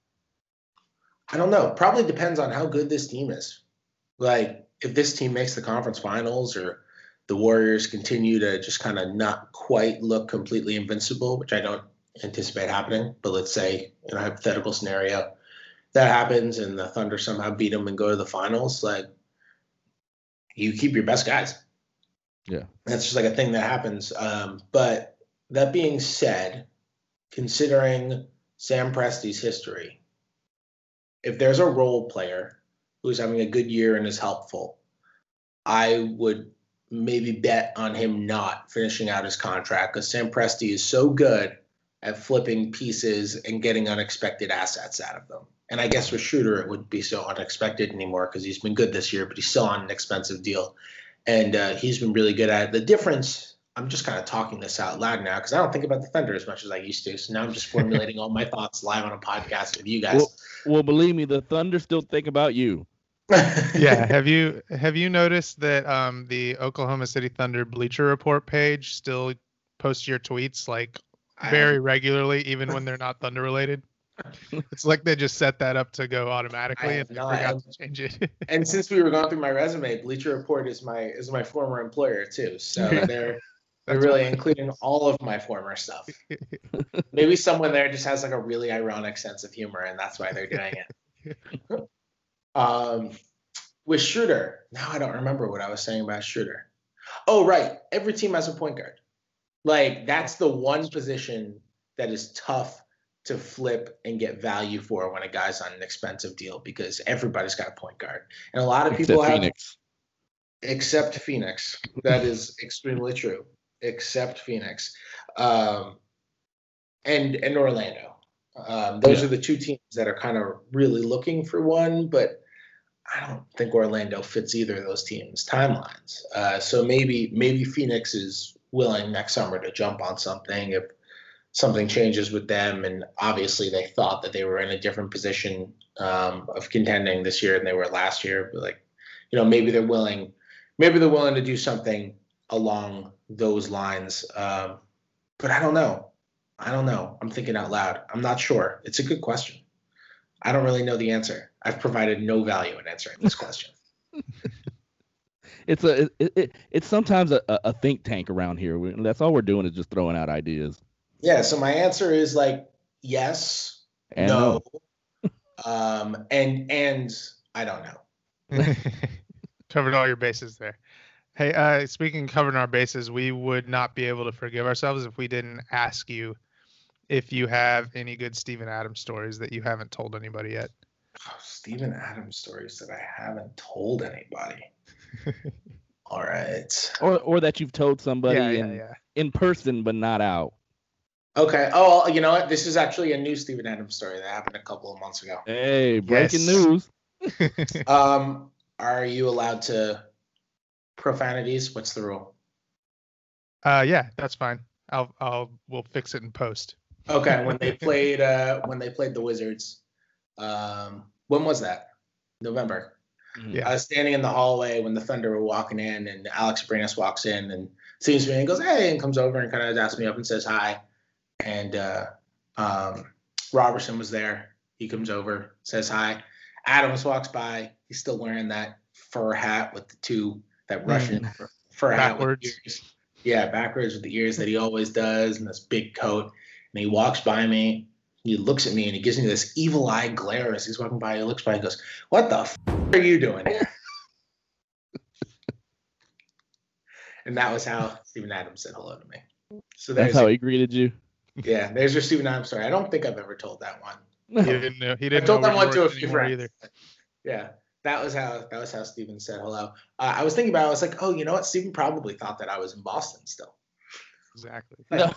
Speaker 3: I don't know. Probably depends on how good this team is. Like if this team makes the conference finals or the Warriors continue to just kind of not quite look completely invincible, which I don't anticipate happening. But let's say in a hypothetical scenario that happens and the Thunder somehow beat them and go to the finals, like you keep your best guys.
Speaker 1: Yeah.
Speaker 3: That's just like a thing that happens. Um, but that being said, considering Sam Presti's history, if there's a role player who's having a good year and is helpful, I would maybe bet on him not finishing out his contract because Sam Presti is so good at flipping pieces and getting unexpected assets out of them. And I guess with Schroeder, it wouldn't be so unexpected anymore because he's been good this year, but he's still on an expensive deal. And uh, he's been really good at it. The difference, I'm just kind of talking this out loud now because I don't think about the Thunder as much as I used to. So now I'm just formulating all my thoughts live on a podcast with you guys.
Speaker 1: Well, well, believe me, the Thunder still think about you.
Speaker 4: yeah. Have you have you noticed that um, the Oklahoma City Thunder Bleacher Report page still posts your tweets like very regularly, even when they're not Thunder related? it's like they just set that up to go automatically and they
Speaker 3: not,
Speaker 4: forgot
Speaker 3: and,
Speaker 4: to change it.
Speaker 3: and since we were going through my resume, Bleacher Report is my is my former employer too. So they're they're really including all of my former stuff. Maybe someone there just has like a really ironic sense of humor, and that's why they're doing it. um, with Schroeder, now I don't remember what I was saying about Schroeder. Oh, right. Every team has a point guard. Like that's the one position that is tough to flip and get value for when a guy's on an expensive deal because everybody's got a point guard, and a lot of
Speaker 1: Except
Speaker 3: people have
Speaker 1: Phoenix.
Speaker 3: except Phoenix. That is extremely true. Except Phoenix, um, and and Orlando. Um, those
Speaker 1: Yeah.
Speaker 3: are the two teams that are kind of really looking for one, but I don't think Orlando fits either of those teams' timelines. Uh, so maybe maybe Phoenix is willing next summer to jump on something if something changes with them. And obviously, they thought that they were in a different position um, of contending this year than they were last year. But like, you know, maybe they're willing, maybe they're willing to do something along those lines. Um, but I don't know. I don't know. I'm thinking out loud. I'm not sure. It's a good question. I don't really know the answer. I've provided no value in answering this question.
Speaker 1: It's a it, it, it's sometimes a, a think tank around here. We- That's all we're doing is just throwing out ideas.
Speaker 3: Yeah. So my answer is like yes,
Speaker 1: And
Speaker 3: no, um, and and I don't know.
Speaker 4: Covered all your bases there. Hey, uh, speaking of covering our bases, we would not be able to forgive ourselves if we didn't ask you if you have any good Steven Adams stories that you haven't told anybody yet.
Speaker 3: Oh, Steven Adams stories that I haven't told anybody. All right.
Speaker 1: or or that you've told somebody
Speaker 4: yeah, yeah,
Speaker 1: in,
Speaker 4: yeah.
Speaker 1: in person but not out.
Speaker 3: Okay. Oh, you know what? This is actually a new Steven Adams story that happened a couple of months ago.
Speaker 1: Hey, breaking
Speaker 4: Yes.
Speaker 1: news.
Speaker 3: Um, are you allowed to profanities? What's the rule?
Speaker 4: uh, yeah, that's fine. I'll, I'll, we'll fix it in post.
Speaker 3: Okay, when they played uh when they played the Wizards, um, when was that? November.
Speaker 4: Yeah.
Speaker 3: I was standing in the hallway when the Thunder were walking in, and Alex Abrines walks in and sees me and goes, "Hey," and comes over and kind of asks me up and says hi. And uh, um, Roberson was there. He comes over, says hi. Adams walks by. He's still wearing that fur hat with the two that Russian fur- fur hat with
Speaker 4: Backwards.
Speaker 3: ears. Yeah, backwards with the ears that he always does, and this big coat. And he walks by me. He looks at me and he gives me this evil eye glare as he's walking by. He looks by and goes, "What the f- are you doing here?" and that was how Steven Adams said hello to me. So
Speaker 1: That's how he greeted you.
Speaker 3: Yeah, there's your student. I'm sorry. I don't think I've ever told that one.
Speaker 4: He didn't know. He didn't I
Speaker 3: told
Speaker 4: know
Speaker 3: that one to a
Speaker 4: worked
Speaker 3: few
Speaker 4: anymore
Speaker 3: friends. Yeah, that was how that was how Steven said hello. Uh, I was thinking about. it. I was like, oh, you know what? Steven probably thought that I was in Boston still.
Speaker 4: Exactly.
Speaker 1: No.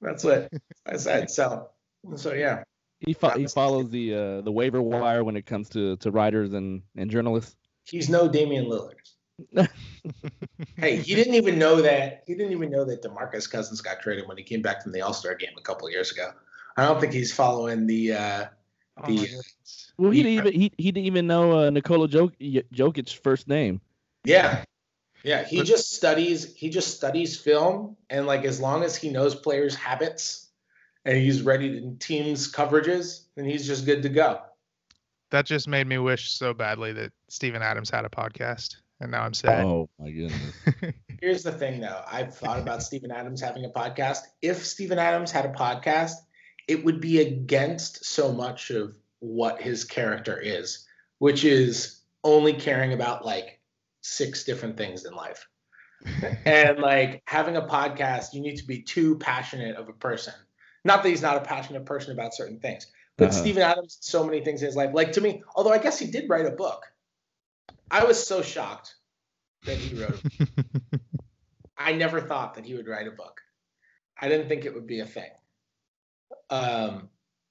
Speaker 3: That's what I said. So, so yeah.
Speaker 1: He fo- he follows the uh, the waiver wire when it comes to, to writers and, and journalists.
Speaker 3: He's no Damian Lillard. hey, he didn't even know that. He didn't even know that Demarcus Cousins got traded when he came back from the All Star game a couple of years ago. I don't think he's following the. Uh,
Speaker 4: Oh
Speaker 3: The-
Speaker 4: goodness.
Speaker 1: Well, he
Speaker 3: He-
Speaker 1: didn't even he, he didn't even know uh, Nikola Jok- Jokic's first name.
Speaker 3: yeah, yeah. He just studies. He just studies film, and like as long as he knows players' habits, and he's ready to teams coverages, then he's just good to go.
Speaker 4: That just made me wish so badly that Steven Adams had a podcast, and now I'm sad.
Speaker 1: Oh my goodness.
Speaker 3: Here's the thing, though. I've thought about Steven Adams having a podcast. If Steven Adams had a podcast, it would be against so much of what his character is, which is only caring about like six different things in life. and like having a podcast, you need to be too passionate of a person. Not that he's not a passionate person about certain things, but
Speaker 1: Uh-huh.
Speaker 3: Steven Adams, so many things in his life. Like to me, although I guess he did write a book. I was so shocked that he wrote. I never thought that he would write a book. I didn't think it would be a thing. Um,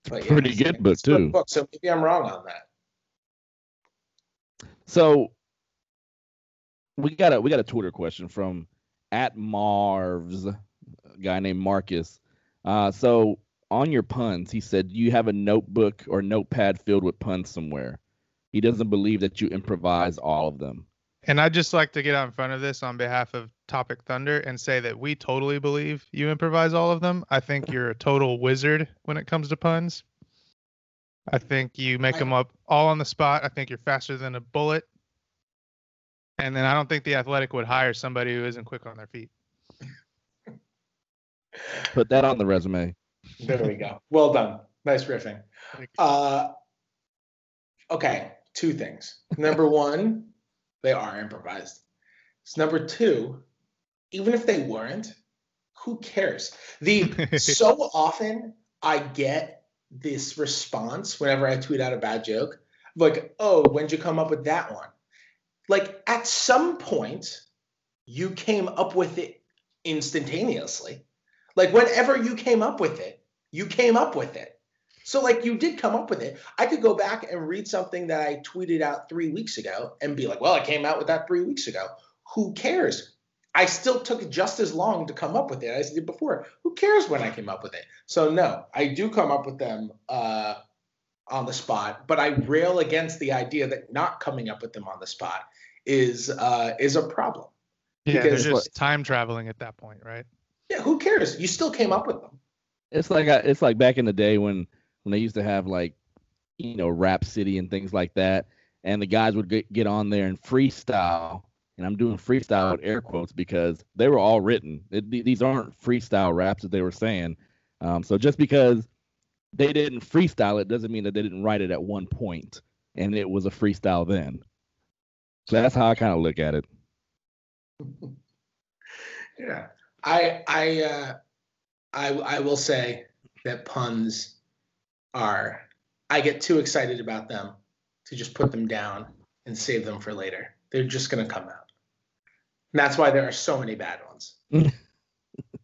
Speaker 3: but yeah,
Speaker 1: Pretty good book,
Speaker 3: it's a good
Speaker 1: too.
Speaker 3: Book, so maybe I'm wrong on that.
Speaker 1: So we got a we got a Twitter question from at Marv's a guy named Marcus. Uh, so on your puns, he said you have a notebook or notepad filled with puns somewhere. He doesn't believe that you improvise all of them.
Speaker 4: And I'd just like to get out in front of this on behalf of Topic Thunder and say that we totally believe you improvise all of them. I think you're a total wizard when it comes to puns. I think you make them up all on the spot. I think you're faster than a bullet. And then I don't think the athletic would hire somebody who isn't quick on their feet.
Speaker 1: Put that on the resume.
Speaker 3: There we go. Well done. Nice riffing. Uh, okay, two things. Number one, they are improvised. So number two, even if they weren't, who cares? The so often I get this response whenever I tweet out a bad joke, like, "Oh, when'd you come up with that one?" Like at some point, you came up with it instantaneously. Like whenever you came up with it, you came up with it. So like you did come up with it. I could go back and read something that I tweeted out three weeks ago and be like, well, I came out with that three weeks ago. Who cares? I still took just as long to come up with it as I did before. Who cares when I came up with it? So no, I do come up with them uh, on the spot, but I rail against the idea that not coming up with them on the spot is uh, is a problem.
Speaker 4: Yeah,
Speaker 3: Because-
Speaker 4: they're just time traveling at that point, right?
Speaker 3: Yeah, who cares? You still came up with them.
Speaker 1: It's like I, it's like back in the day when when they used to have like you know Rap City and things like that, and the guys would get, get on there and freestyle. And I'm doing freestyle with air quotes because they were all written. It, these aren't freestyle raps that they were saying. Um, so just because they didn't freestyle it doesn't mean that they didn't write it at one point and it was a freestyle then. So that's how I kind of look at it.
Speaker 3: Yeah. I I uh I I will say that puns are I get too excited about them to just put them down and save them for later. They're just gonna come out. And that's why there are so many bad ones.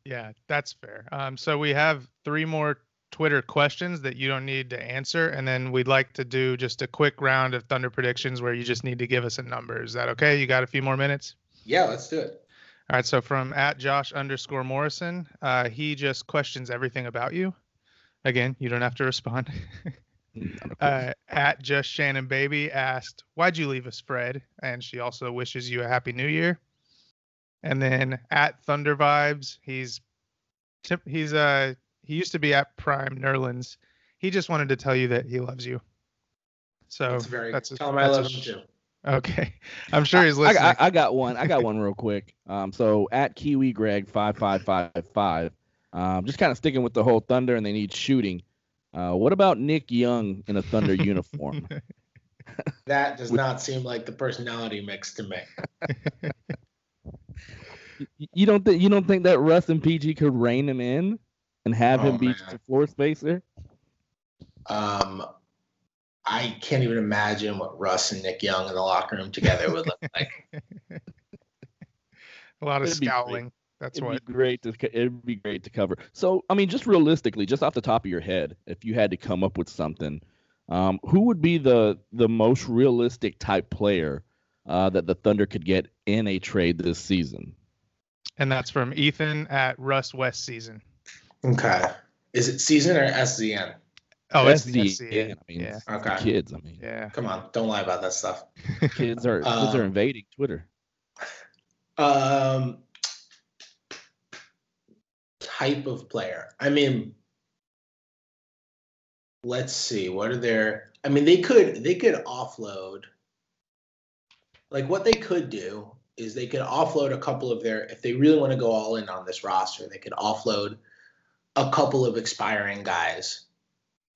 Speaker 4: Yeah, that's fair. Um, so we have three more Twitter questions that you don't need to answer, and then we'd like to do just a quick round of Thunder predictions where you just need to give us a number. Is that okay? You got a few more minutes?
Speaker 3: Yeah, let's do it.
Speaker 4: All right. So from at Josh underscore Morrison, uh, he just questions everything about you. Again, you don't have to respond. uh, at just Shannon Baby asked, "Why'd you leave us, Fred?" And she also wishes you a happy New Year. And then at Thunder Vibes, he's he's uh he used to be at Prime Nerlands. He just wanted to tell you that he loves you. So
Speaker 3: That's very
Speaker 4: that's
Speaker 3: good.
Speaker 4: as-
Speaker 3: Tell him I love
Speaker 4: as-
Speaker 3: him too.
Speaker 4: Okay, I'm sure he's
Speaker 1: I,
Speaker 4: listening.
Speaker 1: I, I got one. I got one real quick. Um, so at Kiwi Greg five five five five. Um, just kind of sticking with the whole Thunder, and they need shooting. Uh, what about Nick Young in a Thunder uniform?
Speaker 3: That does not seem like the personality mix to me.
Speaker 1: You don't think you don't think that Russ and PG could rein him in and have
Speaker 3: Oh,
Speaker 1: him be
Speaker 3: man.
Speaker 1: just a floor spacer?
Speaker 3: Um I can't even imagine what Russ and Nick Young in the locker room together would look like.
Speaker 4: a lot of
Speaker 1: It'd
Speaker 4: scowling. That's
Speaker 1: it'd
Speaker 4: what.
Speaker 1: be great to it'd be great to cover. So I mean, just realistically, just off the top of your head, if you had to come up with something, um, who would be the the most realistic type player uh, that the Thunder could get in a trade this season?
Speaker 4: And that's from Ethan at Russ West season.
Speaker 3: Okay. Is it season or SZN?
Speaker 4: Oh, it's the
Speaker 1: SC,
Speaker 4: SC.
Speaker 1: I mean,
Speaker 4: Yeah.
Speaker 3: Okay.
Speaker 1: kids. I mean,
Speaker 4: Yeah.
Speaker 3: Come on, don't lie about that stuff.
Speaker 1: kids are kids
Speaker 3: Um,
Speaker 1: are invading Twitter.
Speaker 3: Um, type of player. I mean, let's see. What are their? I mean, they could they could offload. Like what they could do is they could offload a couple of their. If they really want to go all in on this roster, they could offload a couple of expiring guys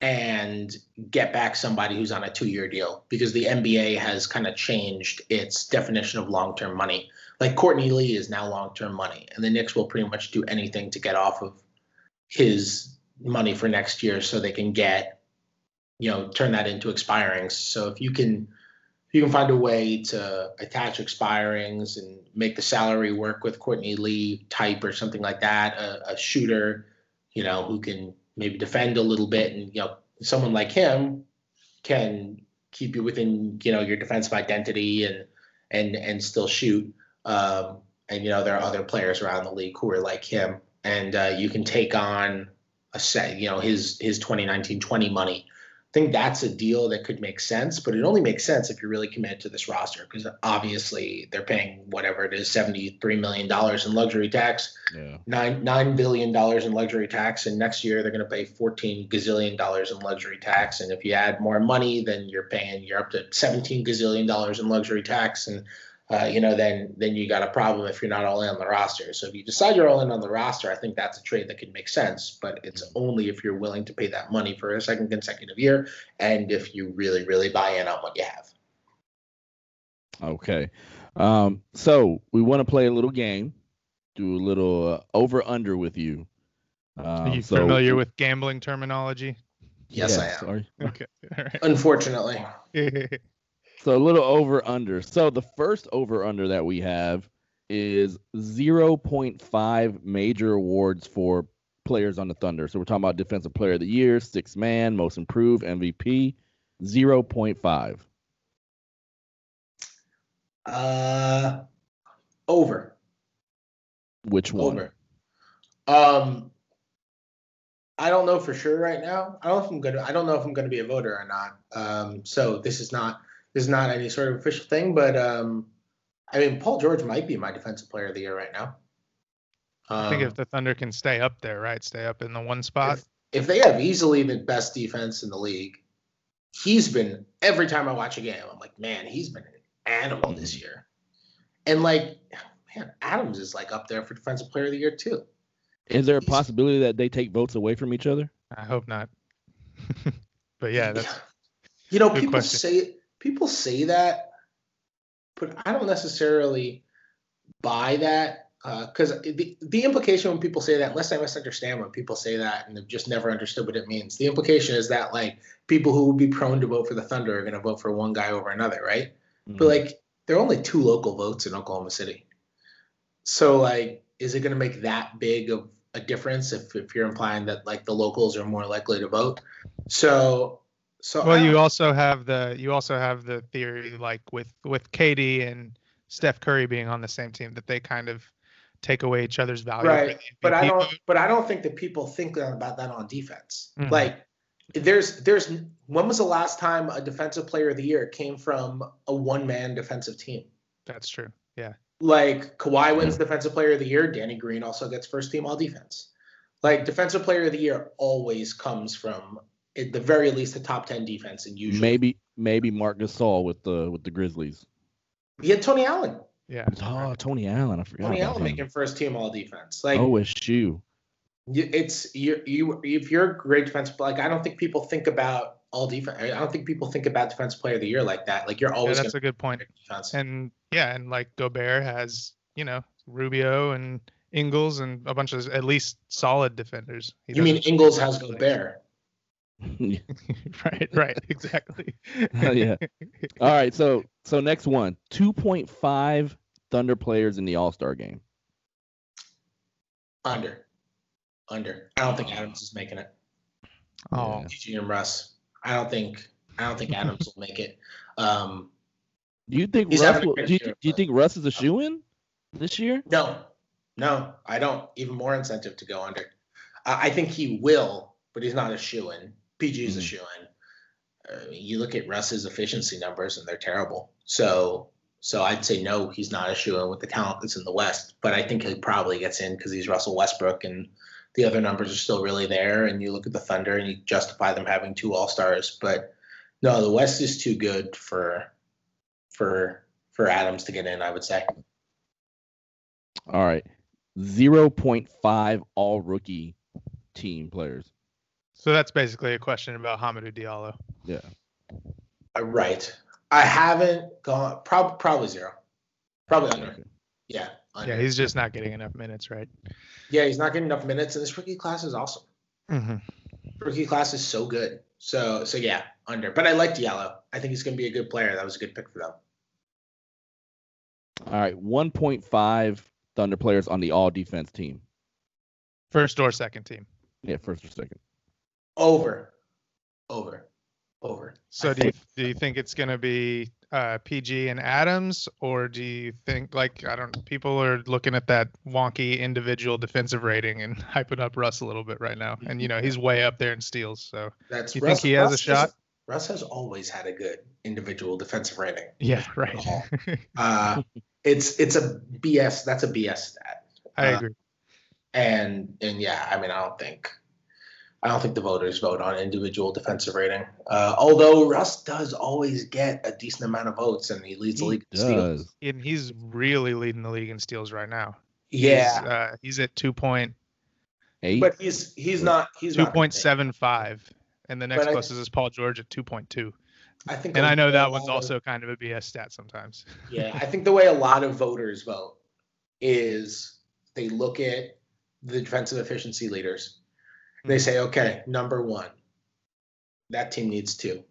Speaker 3: and get back somebody who's on a two-year deal because the NBA has kind of changed its definition of long-term money. Like Courtney Lee is now long-term money, and the Knicks will pretty much do anything to get off of his money for next year so they can get, you know, turn that into expirings. So if you can if you can find a way to attach expirings and make the salary work with Courtney Lee type or something like that, a, a shooter, you know, who can maybe defend a little bit, and you know, someone like him can keep you within you know your defensive identity and and and still shoot. Um, and you know, there are other players around the league who are like him, and uh, you can take on a set, you know, his his 2019-20 money I think that's a deal that could make sense, but it only makes sense if you're really committed to this roster because obviously they're paying whatever it is, $73 million in luxury tax, yeah. nine, $9 billion in luxury tax. And next year they're going to pay 14 gazillion dollars in luxury tax. And if you add more money, then you're paying, you're up to 17 gazillion dollars in luxury tax. And uh, you know, then then you got a problem if you're not all in on the roster. So if you decide you're all in on the roster, I think that's a trade that could make sense. But it's mm-hmm. only if you're willing to pay that money for a second consecutive year, and if you really really buy in on what you have.
Speaker 1: Okay, um, so we want to play a little game, do a little uh, over under with you.
Speaker 4: Um, Are you so, familiar with gambling terminology?
Speaker 3: Yes, yes I am. Okay. Unfortunately.
Speaker 1: So a little over under. So the first over under that we have is 0.5 major awards for players on the Thunder. So we're talking about defensive player of the year, six man, most improved, MVP, 0.5.
Speaker 3: Uh over.
Speaker 1: Which one? Over.
Speaker 3: Um I don't know for sure right now. I don't know if I'm gonna I don't know if I'm gonna be a voter or not. Um so this is not is not any sort of official thing, but um, I mean, Paul George might be my defensive player of the year right now.
Speaker 4: Um, I think if um, the Thunder can stay up there, right, stay up in the one spot.
Speaker 3: If, if they have easily the best defense in the league, he's been every time I watch a game, I'm like, man, he's been an animal this year. And like, man, Adams is like up there for defensive player of the year too.
Speaker 1: Is there a he's, possibility that they take votes away from each other?
Speaker 4: I hope not. but yeah, that's
Speaker 3: you know, people question. say people say that, but I don't necessarily buy that because uh, the, the implication when people say that, unless I misunderstand when people say that and they've just never understood what it means, the implication is that like people who would be prone to vote for the Thunder are going to vote for one guy over another, right? Mm-hmm. But like there are only two local votes in Oklahoma City, so like is it going to make that big of a difference if if you're implying that like the locals are more likely to vote? So so
Speaker 4: well, you also have the you also have the theory like with with KD and Steph Curry being on the same team that they kind of take away each other's value.
Speaker 3: Right, but I don't. But I don't think that people think about that on defense. Mm-hmm. Like, there's there's when was the last time a defensive player of the year came from a one man defensive team?
Speaker 4: That's true. Yeah.
Speaker 3: Like Kawhi wins defensive player of the year. Danny Green also gets first team all defense. Like defensive player of the year always comes from at the very least a top ten defense, and usually
Speaker 1: maybe maybe Marc Gasol with the with the Grizzlies.
Speaker 3: He had Tony Allen.
Speaker 4: Yeah.
Speaker 1: Oh, Tony Allen. I forgot.
Speaker 3: Tony Allen
Speaker 1: him.
Speaker 3: making first team all defense. Like oh,
Speaker 1: OSU.
Speaker 3: It's you. You if you're a great defensive, like I don't think people think about all defense. I don't think people think about defense player of the year like that. Like you're always.
Speaker 4: Yeah, that's a good point. And yeah, and like Gobert has you know Rubio and Ingles and a bunch of at least solid defenders.
Speaker 3: He you mean Ingles has Gobert?
Speaker 4: right, right, exactly.
Speaker 1: yeah. All right, so so next one, 2.5 Thunder players in the All-Star game.
Speaker 3: Under. Under. I don't think Adams is making it.
Speaker 4: Oh.
Speaker 3: PG and Russ. I don't think I don't think Adams will make it. Um
Speaker 1: do you think Russ will, do, you, do you think Russ is a shoe in this year?
Speaker 3: No. No, I don't. Even more incentive to go under. I think he will, but he's not a shoe in. PG is mm-hmm. a shoe in. Uh, you look at Russ's efficiency numbers and they're terrible. So so I'd say no, he's not a shoe in with the talent that's in the West. But I think he probably gets in because he's Russell Westbrook and the other numbers are still really there. And you look at the Thunder and you justify them having two All Stars. But no, the West is too good for for for Adams to get in. I would say.
Speaker 1: All right, zero point five all rookie team players.
Speaker 4: So that's basically a question about Hamidou Diallo.
Speaker 1: Yeah.
Speaker 3: Uh, right. I haven't gone. Prob- probably zero. Probably under.
Speaker 1: Okay.
Speaker 3: Yeah. Under.
Speaker 4: Yeah, he's just not getting enough minutes, right?
Speaker 3: yeah, he's not getting enough minutes, and this rookie class is awesome.
Speaker 4: Mm-hmm.
Speaker 3: Rookie class is so good. So so yeah, under. But I like Diallo. I think he's going to be a good player. That was a good pick for them.
Speaker 1: All right. 1.5 Thunder players on the all defense team.
Speaker 4: First or second team.
Speaker 1: Yeah, first or second.
Speaker 3: Over. Over. Over.
Speaker 4: So
Speaker 3: I
Speaker 4: do you,
Speaker 3: think-
Speaker 4: do you think it's going to be uh, PG and Adams, or do you think like I don't? People are looking at that wonky individual defensive rating and hyping up Russ a little bit right now, and you know he's way up there in steals. So
Speaker 3: That's
Speaker 4: You think he has a
Speaker 3: has-
Speaker 4: shot?
Speaker 3: Russ has always had a good individual defensive rating.
Speaker 4: yeah, right.
Speaker 3: Uh, it's it's a BS. That's a BS stat.
Speaker 4: I
Speaker 3: Uh,
Speaker 4: agree.
Speaker 3: And and yeah, I mean, I don't think I don't think the voters vote on individual defensive rating. Uh, although Russ does always get a decent amount of votes, and he leads the
Speaker 1: He
Speaker 3: league. in steals.
Speaker 1: does.
Speaker 4: And he's really leading the league in steals right now.
Speaker 3: Yeah,
Speaker 4: He's, uh, he's at two point
Speaker 1: Eight.
Speaker 3: but he's he's not he's
Speaker 4: two
Speaker 3: not
Speaker 4: point
Speaker 3: gonna
Speaker 4: seven five, and the next
Speaker 3: But I-
Speaker 4: closest is Paul George at two point two.
Speaker 3: take- I think,
Speaker 4: And
Speaker 3: a
Speaker 4: I know that one's
Speaker 3: of-
Speaker 4: also kind of a BS stat sometimes.
Speaker 3: Yeah, I think the way a lot of voters vote is they look at the defensive efficiency leaders. They say, okay, number one, that team needs two.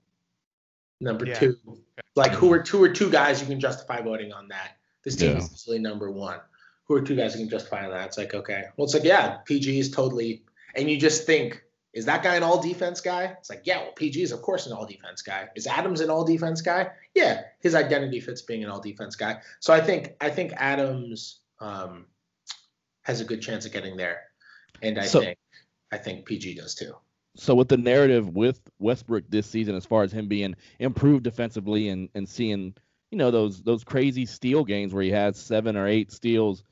Speaker 3: Number
Speaker 4: Yeah.
Speaker 3: two, like who are two or two guys you can justify voting on that? This team
Speaker 1: Yeah.
Speaker 3: is easily number one. Who are two guys you can justify on that? It's like, okay, well, it's like, yeah, PG is totally, and you just think, is that guy an all defense guy? It's like, yeah, well, PG is of course an all defense guy. Is Adams an all defense guy? Yeah, his identity fits being an all defense guy. So I think I think Adams um, has a good chance of getting there, and I
Speaker 1: So-
Speaker 3: think I think PG does too.
Speaker 1: so with the narrative with Westbrook this season, as far as him being improved defensively and and seeing you know those those crazy steal games where he has seven or eight steals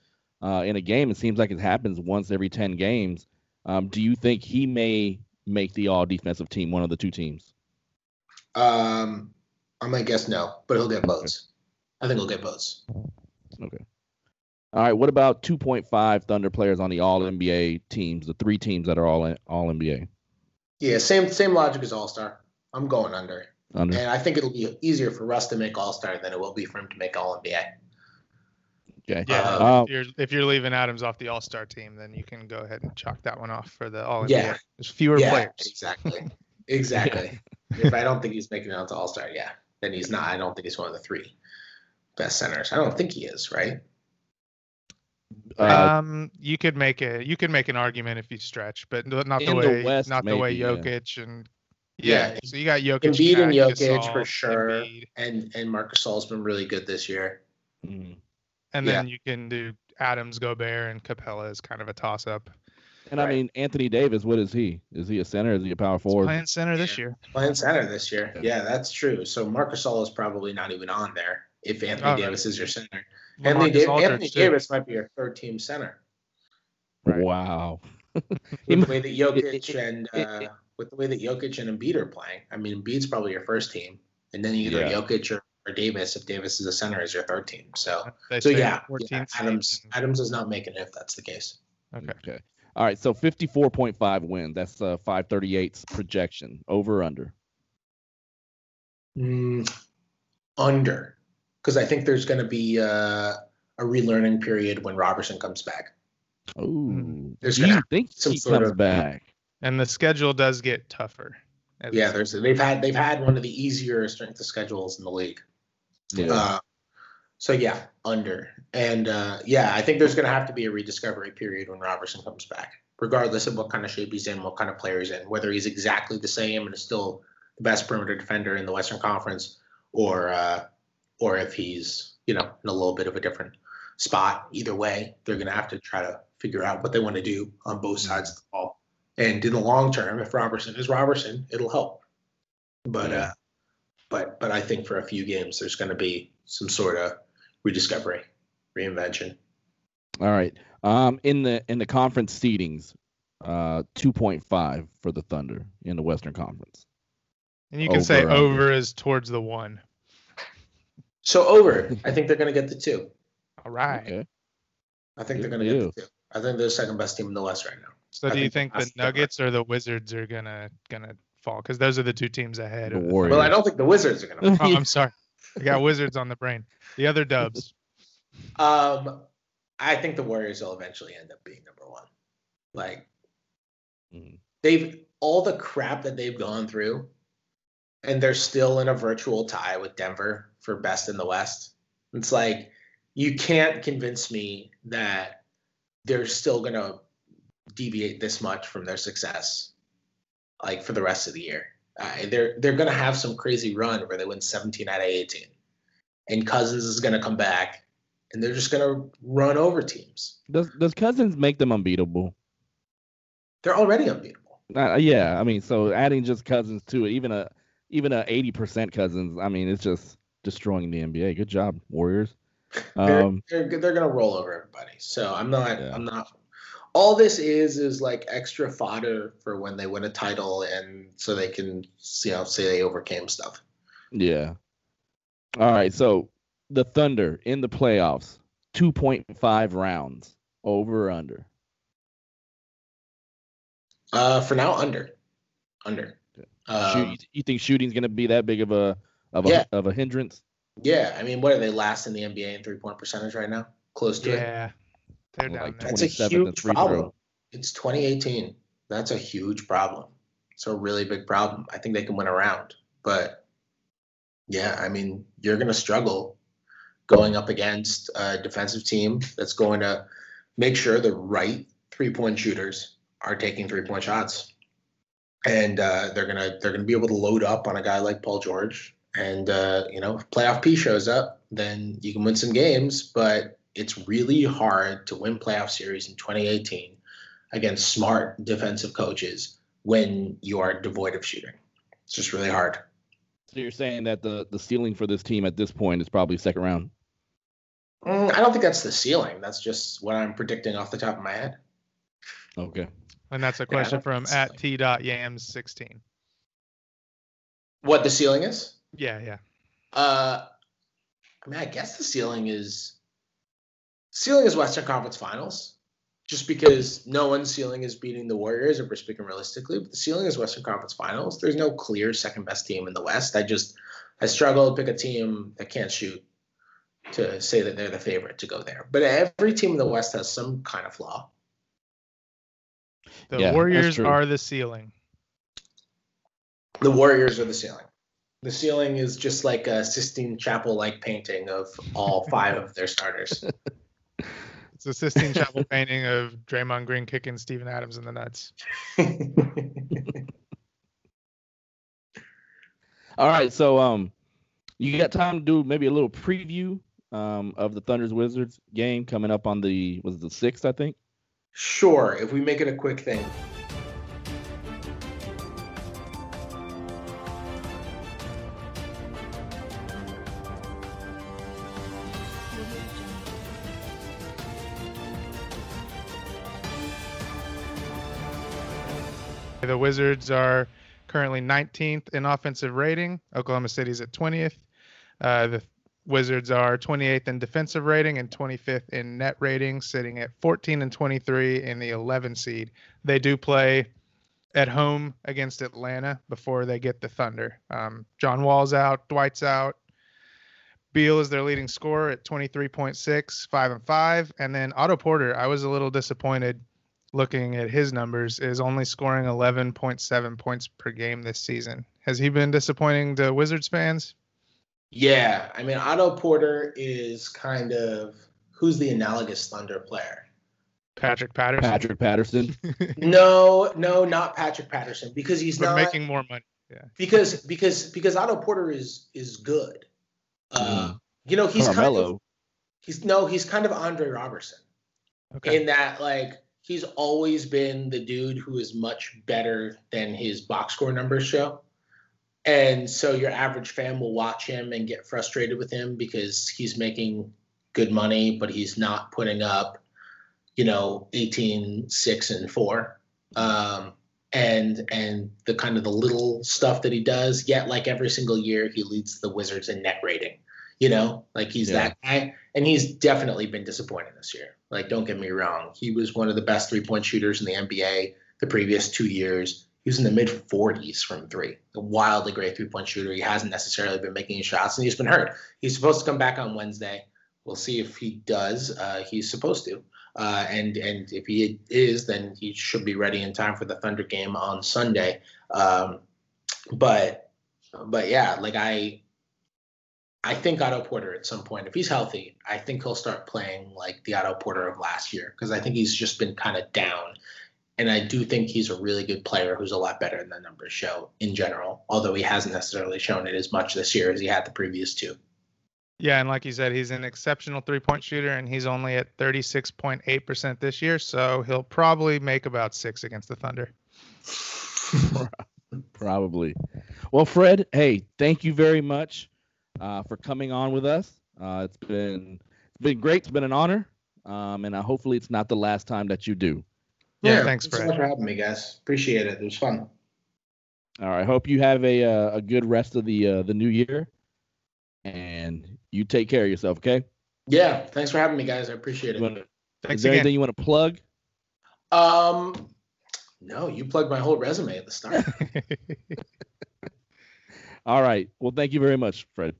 Speaker 1: uh, in a game, it seems like it happens once every ten games. Um, do you think he may make the all defensive team, one of the two teams?
Speaker 3: Um, I might guess no, but he'll get votes. I think he'll get votes.
Speaker 1: Okay. All right. What about 2.5 Thunder players on the All NBA teams, the three teams that are all All NBA?
Speaker 3: Yeah, same same logic as All Star. I'm going under,
Speaker 1: Under.
Speaker 3: and I think it'll be easier for Russ to make All Star than it will be for him to make All NBA.
Speaker 1: Okay.
Speaker 4: Yeah,
Speaker 1: Um,
Speaker 4: if you're if you're leaving Adams off the All Star team, then you can go ahead and chalk that one off for the All NBA.
Speaker 3: Yeah.
Speaker 4: There's fewer
Speaker 3: yeah,
Speaker 4: players.
Speaker 3: exactly, exactly. if I don't think he's making it out to All Star, yeah, then he's not. I don't think he's one of the three best centers. I don't think he is, right?
Speaker 1: Uh,
Speaker 4: um, you could make a you could make an argument if you stretch, but not the
Speaker 1: In the
Speaker 4: way
Speaker 1: West,
Speaker 4: not the way
Speaker 1: maybe, yeah.
Speaker 4: Jokic and yeah.
Speaker 3: Yeah,
Speaker 4: So you got Jokic,
Speaker 3: Embiid and
Speaker 4: Cat,
Speaker 3: Jokic for sure.
Speaker 4: Embiid,
Speaker 3: And and Marcus Gasol's been really good this year.
Speaker 1: mm.
Speaker 4: and
Speaker 3: Yeah.
Speaker 4: then you can do Adams, Gobert, and Capela is kind of a toss up.
Speaker 1: and I mean, Anthony Davis, what is he? Is he a center? Is he a power forward?
Speaker 4: Playing center this
Speaker 3: Yeah.
Speaker 4: year.
Speaker 3: Playing center this year.
Speaker 1: Yeah.
Speaker 3: Yeah, that's true. So Marcus Gasol is probably not even on there if Anthony
Speaker 4: Oh,
Speaker 3: Davis is your center. Anthony, Dav-
Speaker 4: Aldridge,
Speaker 3: Anthony. Davis might be your third team center.
Speaker 4: Right.
Speaker 1: Wow.
Speaker 3: With the way that Jokic and
Speaker 1: it-
Speaker 3: uh, with the way that Jokic and Embiid are playing. I mean, Embiid's probably your first team, and then either
Speaker 1: Yeah.
Speaker 3: Jokic or, or Davis, if Davis is a center, is your third team. So,
Speaker 4: They
Speaker 3: so yeah,
Speaker 4: 14
Speaker 3: yeah, Adams
Speaker 4: and-
Speaker 3: Adams is not making it if that's the case.
Speaker 4: Okay.
Speaker 1: Okay. All right. So 54.5 wins. That's uh 538's projection. Over or under?
Speaker 3: Mm, under, because I think there's going to be uh, a relearning period when Roberson comes back.
Speaker 1: Oh.
Speaker 3: There's
Speaker 1: Do
Speaker 3: gonna
Speaker 1: you think
Speaker 3: some
Speaker 1: he
Speaker 3: sort
Speaker 1: comes
Speaker 3: of-
Speaker 1: back?
Speaker 4: And the schedule does get tougher.
Speaker 3: Yeah,
Speaker 4: it's-
Speaker 3: there's they've had they've had one of the easier strength of schedules in the league.
Speaker 1: Yeah.
Speaker 3: Uh, so yeah, under. And uh, yeah, I think there's going to have to be a rediscovery period when Roberson comes back, regardless of what kind of shape he's in, what kind of player he's in, whether he's exactly the same and is still the best perimeter defender in the Western Conference, or uh, or if he's you know in a little bit of a different spot. Either way, they're going to have to try to figure out what they want to do on both sides of the ball. And in the long term, if Roberson is Roberson, it'll help. But
Speaker 1: Yeah.
Speaker 3: uh, but but I think for a few games there's going to be some sort of rediscovery, reinvention.
Speaker 1: All right. Um, in the in the conference seedings, uh, 2.5 for the Thunder in the Western Conference.
Speaker 4: And you can say
Speaker 1: Over, under.
Speaker 4: over is towards the one.
Speaker 3: So over, I think they're going to get the two.
Speaker 4: All right.
Speaker 1: Okay.
Speaker 3: I think
Speaker 1: Good
Speaker 3: they're going to
Speaker 1: you.
Speaker 3: get the two. I think they're the second best team in the West right now.
Speaker 4: So
Speaker 3: I
Speaker 4: do you
Speaker 3: think
Speaker 4: think the
Speaker 3: the-
Speaker 4: Nuggets or the Wizards are gonna gonna fall? Because those are the two teams ahead.
Speaker 1: The
Speaker 4: of
Speaker 1: Warriors.
Speaker 3: Well, I don't think the Wizards are going to.
Speaker 4: Oh, I'm sorry. I got Wizards on the brain. The other Dubs.
Speaker 3: Um, I think the Warriors will eventually end up being number one. Like
Speaker 1: Mm.
Speaker 3: they've all the crap that they've gone through, and they're still in a virtual tie with Denver for best in the West. It's like you can't convince me that they're still gonna deviate this much from their success, like for the rest of the year. Uh, they're they're gonna have some crazy run where they win 17 out of 18, and Cousins is gonna come back, and they're just gonna run over teams.
Speaker 1: Does does Cousins make them unbeatable?
Speaker 3: They're already unbeatable.
Speaker 1: Uh, yeah, I mean, so adding just Cousins to it, even a even a eighty percent Cousins, I mean, it's just destroying the NBA. Good job, Warriors.
Speaker 3: They're,
Speaker 1: Um,
Speaker 3: they're they're gonna roll over everybody. So I'm not
Speaker 1: Yeah.
Speaker 3: I'm not. All this is is like extra fodder for when they win a title, and so they can you know say they overcame stuff.
Speaker 1: yeah. All right, so the Thunder in the playoffs, two point five rounds, over or under.
Speaker 3: Uh, for now, under, under.
Speaker 1: Shoot,
Speaker 3: Um,
Speaker 1: you think shooting's gonna be that big of a of a
Speaker 3: Yeah.
Speaker 1: of a hindrance?
Speaker 3: yeah, I mean, what are they last in the NBA in three point percentage right now? Close to it.
Speaker 4: Yeah. They're
Speaker 1: Well,
Speaker 4: down
Speaker 1: like.
Speaker 3: That's a huge
Speaker 1: free throw.
Speaker 3: problem. It's 2018. That's a huge problem. It's a really big problem. I think they can win around, but yeah, I mean, you're going to struggle going up against a defensive team that's going to make sure the right three point shooters are taking three point shots, and uh, they're gonna they're gonna be able to load up on a guy like Paul George. And uh, you know, if playoff P shows up, then you can win some games, but it's really hard to win playoff series in 2018 against smart defensive coaches when you are devoid of shooting. It's just really hard.
Speaker 1: So you're saying that the the ceiling for this team at this point is probably second round.
Speaker 3: Mm, I don't think that's the ceiling. That's just what I'm predicting off the top of my head.
Speaker 1: Okay.
Speaker 4: And that's a question
Speaker 3: don't
Speaker 4: from at
Speaker 3: so.
Speaker 4: t dot yams 16.
Speaker 3: What the ceiling is?
Speaker 4: Yeah, yeah.
Speaker 3: Uh, I mean, I guess the ceiling is ceiling is Western Conference Finals, just because no one's ceiling is beating the Warriors, if we're speaking realistically. But the ceiling is Western Conference Finals. There's no clear second best team in the West. I just I struggle to pick a team that can't shoot to say that they're the favorite to go there. But every team in the West has some kind of flaw.
Speaker 4: The
Speaker 1: Yeah,
Speaker 4: Warriors are the ceiling.
Speaker 3: The Warriors are the ceiling. The ceiling is just like a Sistine Chapel like painting of all five of their starters.
Speaker 4: It's a Sistine Chapel painting of Draymond Green kicking Steven Adams in the nuts.
Speaker 1: All right, so um, you got time to do maybe a little preview um of the Thunder's Wizards game coming up on the was it the sixth I think.
Speaker 3: Sure, if we make it a quick thing.
Speaker 4: The Wizards are currently 19th in offensive rating. Oklahoma City's at 20th. Uh, the Wizards are 28th in defensive rating and 25th in net rating, sitting at 14 and 23 in the 11 seed. They do play at home against Atlanta before they get the Thunder. Um, John Wall's out, Dwight's out. Beal is their leading scorer at 23.6, 5 and 5. And then Otto Porter, I was a little disappointed looking at his numbers, is only scoring 11.7 points per game this season. Has he been disappointing to Wizards fans?
Speaker 3: Yeah, I mean Otto Porter is kind of who's the analogous Thunder player.
Speaker 4: Patrick Patterson.
Speaker 1: Patrick Patterson.
Speaker 3: No, no, not Patrick Patterson because he's
Speaker 4: but
Speaker 3: not
Speaker 4: making more money.
Speaker 3: because because because Otto Porter is is good. Uh,
Speaker 1: Mm.
Speaker 3: You know he's kind of he's no he's kind of Andre Roberson.
Speaker 4: Okay.
Speaker 3: in that like he's always been the dude who is much better than his box score numbers show. And so your average fan will watch him and get frustrated with him because he's making good money, but he's not putting up, you know, 18, 6, and 4. Um, and and the kind of the little stuff that he does, yet like every single year he leads the Wizards in net rating. You know, like he's
Speaker 1: Yeah.
Speaker 3: that guy, and he's definitely been disappointing this year. Like, don't get me wrong, he was one of the best three point shooters in the NBA the previous two years. He was in the mid 40s from three, a wildly great three point shooter. He hasn't necessarily been making shots, and he's been hurt. He's supposed to come back on Wednesday. We'll see if he does. Uh, he's supposed to, uh, and and if he is, then he should be ready in time for the Thunder game on Sunday. Um, but but yeah, like I I think Otto Porter at some point, if he's healthy, I think he'll start playing like the Otto Porter of last year because I think he's just been kind of down. And I do think he's a really good player who's a lot better than the numbers show in general, although he hasn't necessarily shown it as much this year as he had the previous two.
Speaker 4: Yeah, and like you said, he's an exceptional three point shooter, and he's only at 36.8% this year, so he'll probably make about six against the Thunder.
Speaker 1: Probably. Well, Fred, hey, thank you very much uh, for coming on with us. Uh, it's been it's been great. It's been an honor, um, and uh, hopefully it's not the last time that you do.
Speaker 4: Yeah, thanks,
Speaker 3: so
Speaker 4: Fred.
Speaker 3: much for having me, guys. Appreciate it. It was fun.
Speaker 1: All right. Hope you have a uh, a good rest of the uh, the new year, and you take care of yourself. Okay.
Speaker 3: Yeah, thanks for having me, guys. I appreciate it.
Speaker 1: wanna- is there
Speaker 4: again.
Speaker 1: anything you want to plug?
Speaker 3: Um, no, you plugged my whole resume at the start.
Speaker 1: All right. Well, thank you very much, Fred.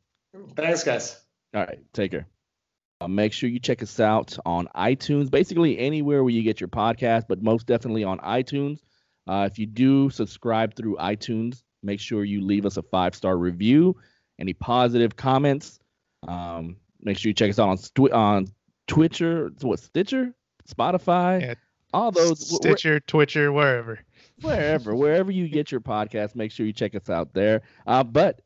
Speaker 3: Thanks, guys.
Speaker 1: All right. Take care. Uh, make sure you check us out on iTunes, basically anywhere where you get your podcast, but most definitely on iTunes. Uh, if you do subscribe through iTunes, make sure you leave us a five star review. Any positive comments? Um, make sure you check us out on Stwi- on Twitcher, what Stitcher, Spotify,
Speaker 4: Yeah.
Speaker 1: all those wh- wh-
Speaker 4: Stitcher, Twitcher, wherever.
Speaker 1: wherever wherever you get your podcast make sure you check us out there uh, but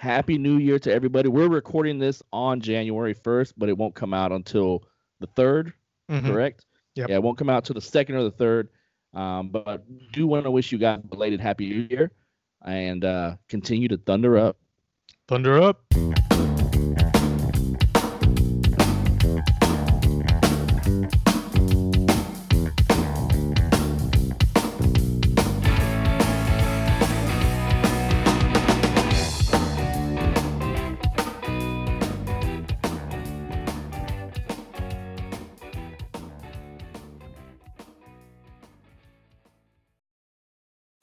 Speaker 1: happy new year to everybody we're recording this on january 1st but it won't come out until the 3rd
Speaker 4: Mhm.
Speaker 1: correct
Speaker 4: Yep.
Speaker 1: yeah it won't come out till the second or the third um, but do want to wish you guys a belated happy new year and uh, continue to thunder up
Speaker 4: Thunder up.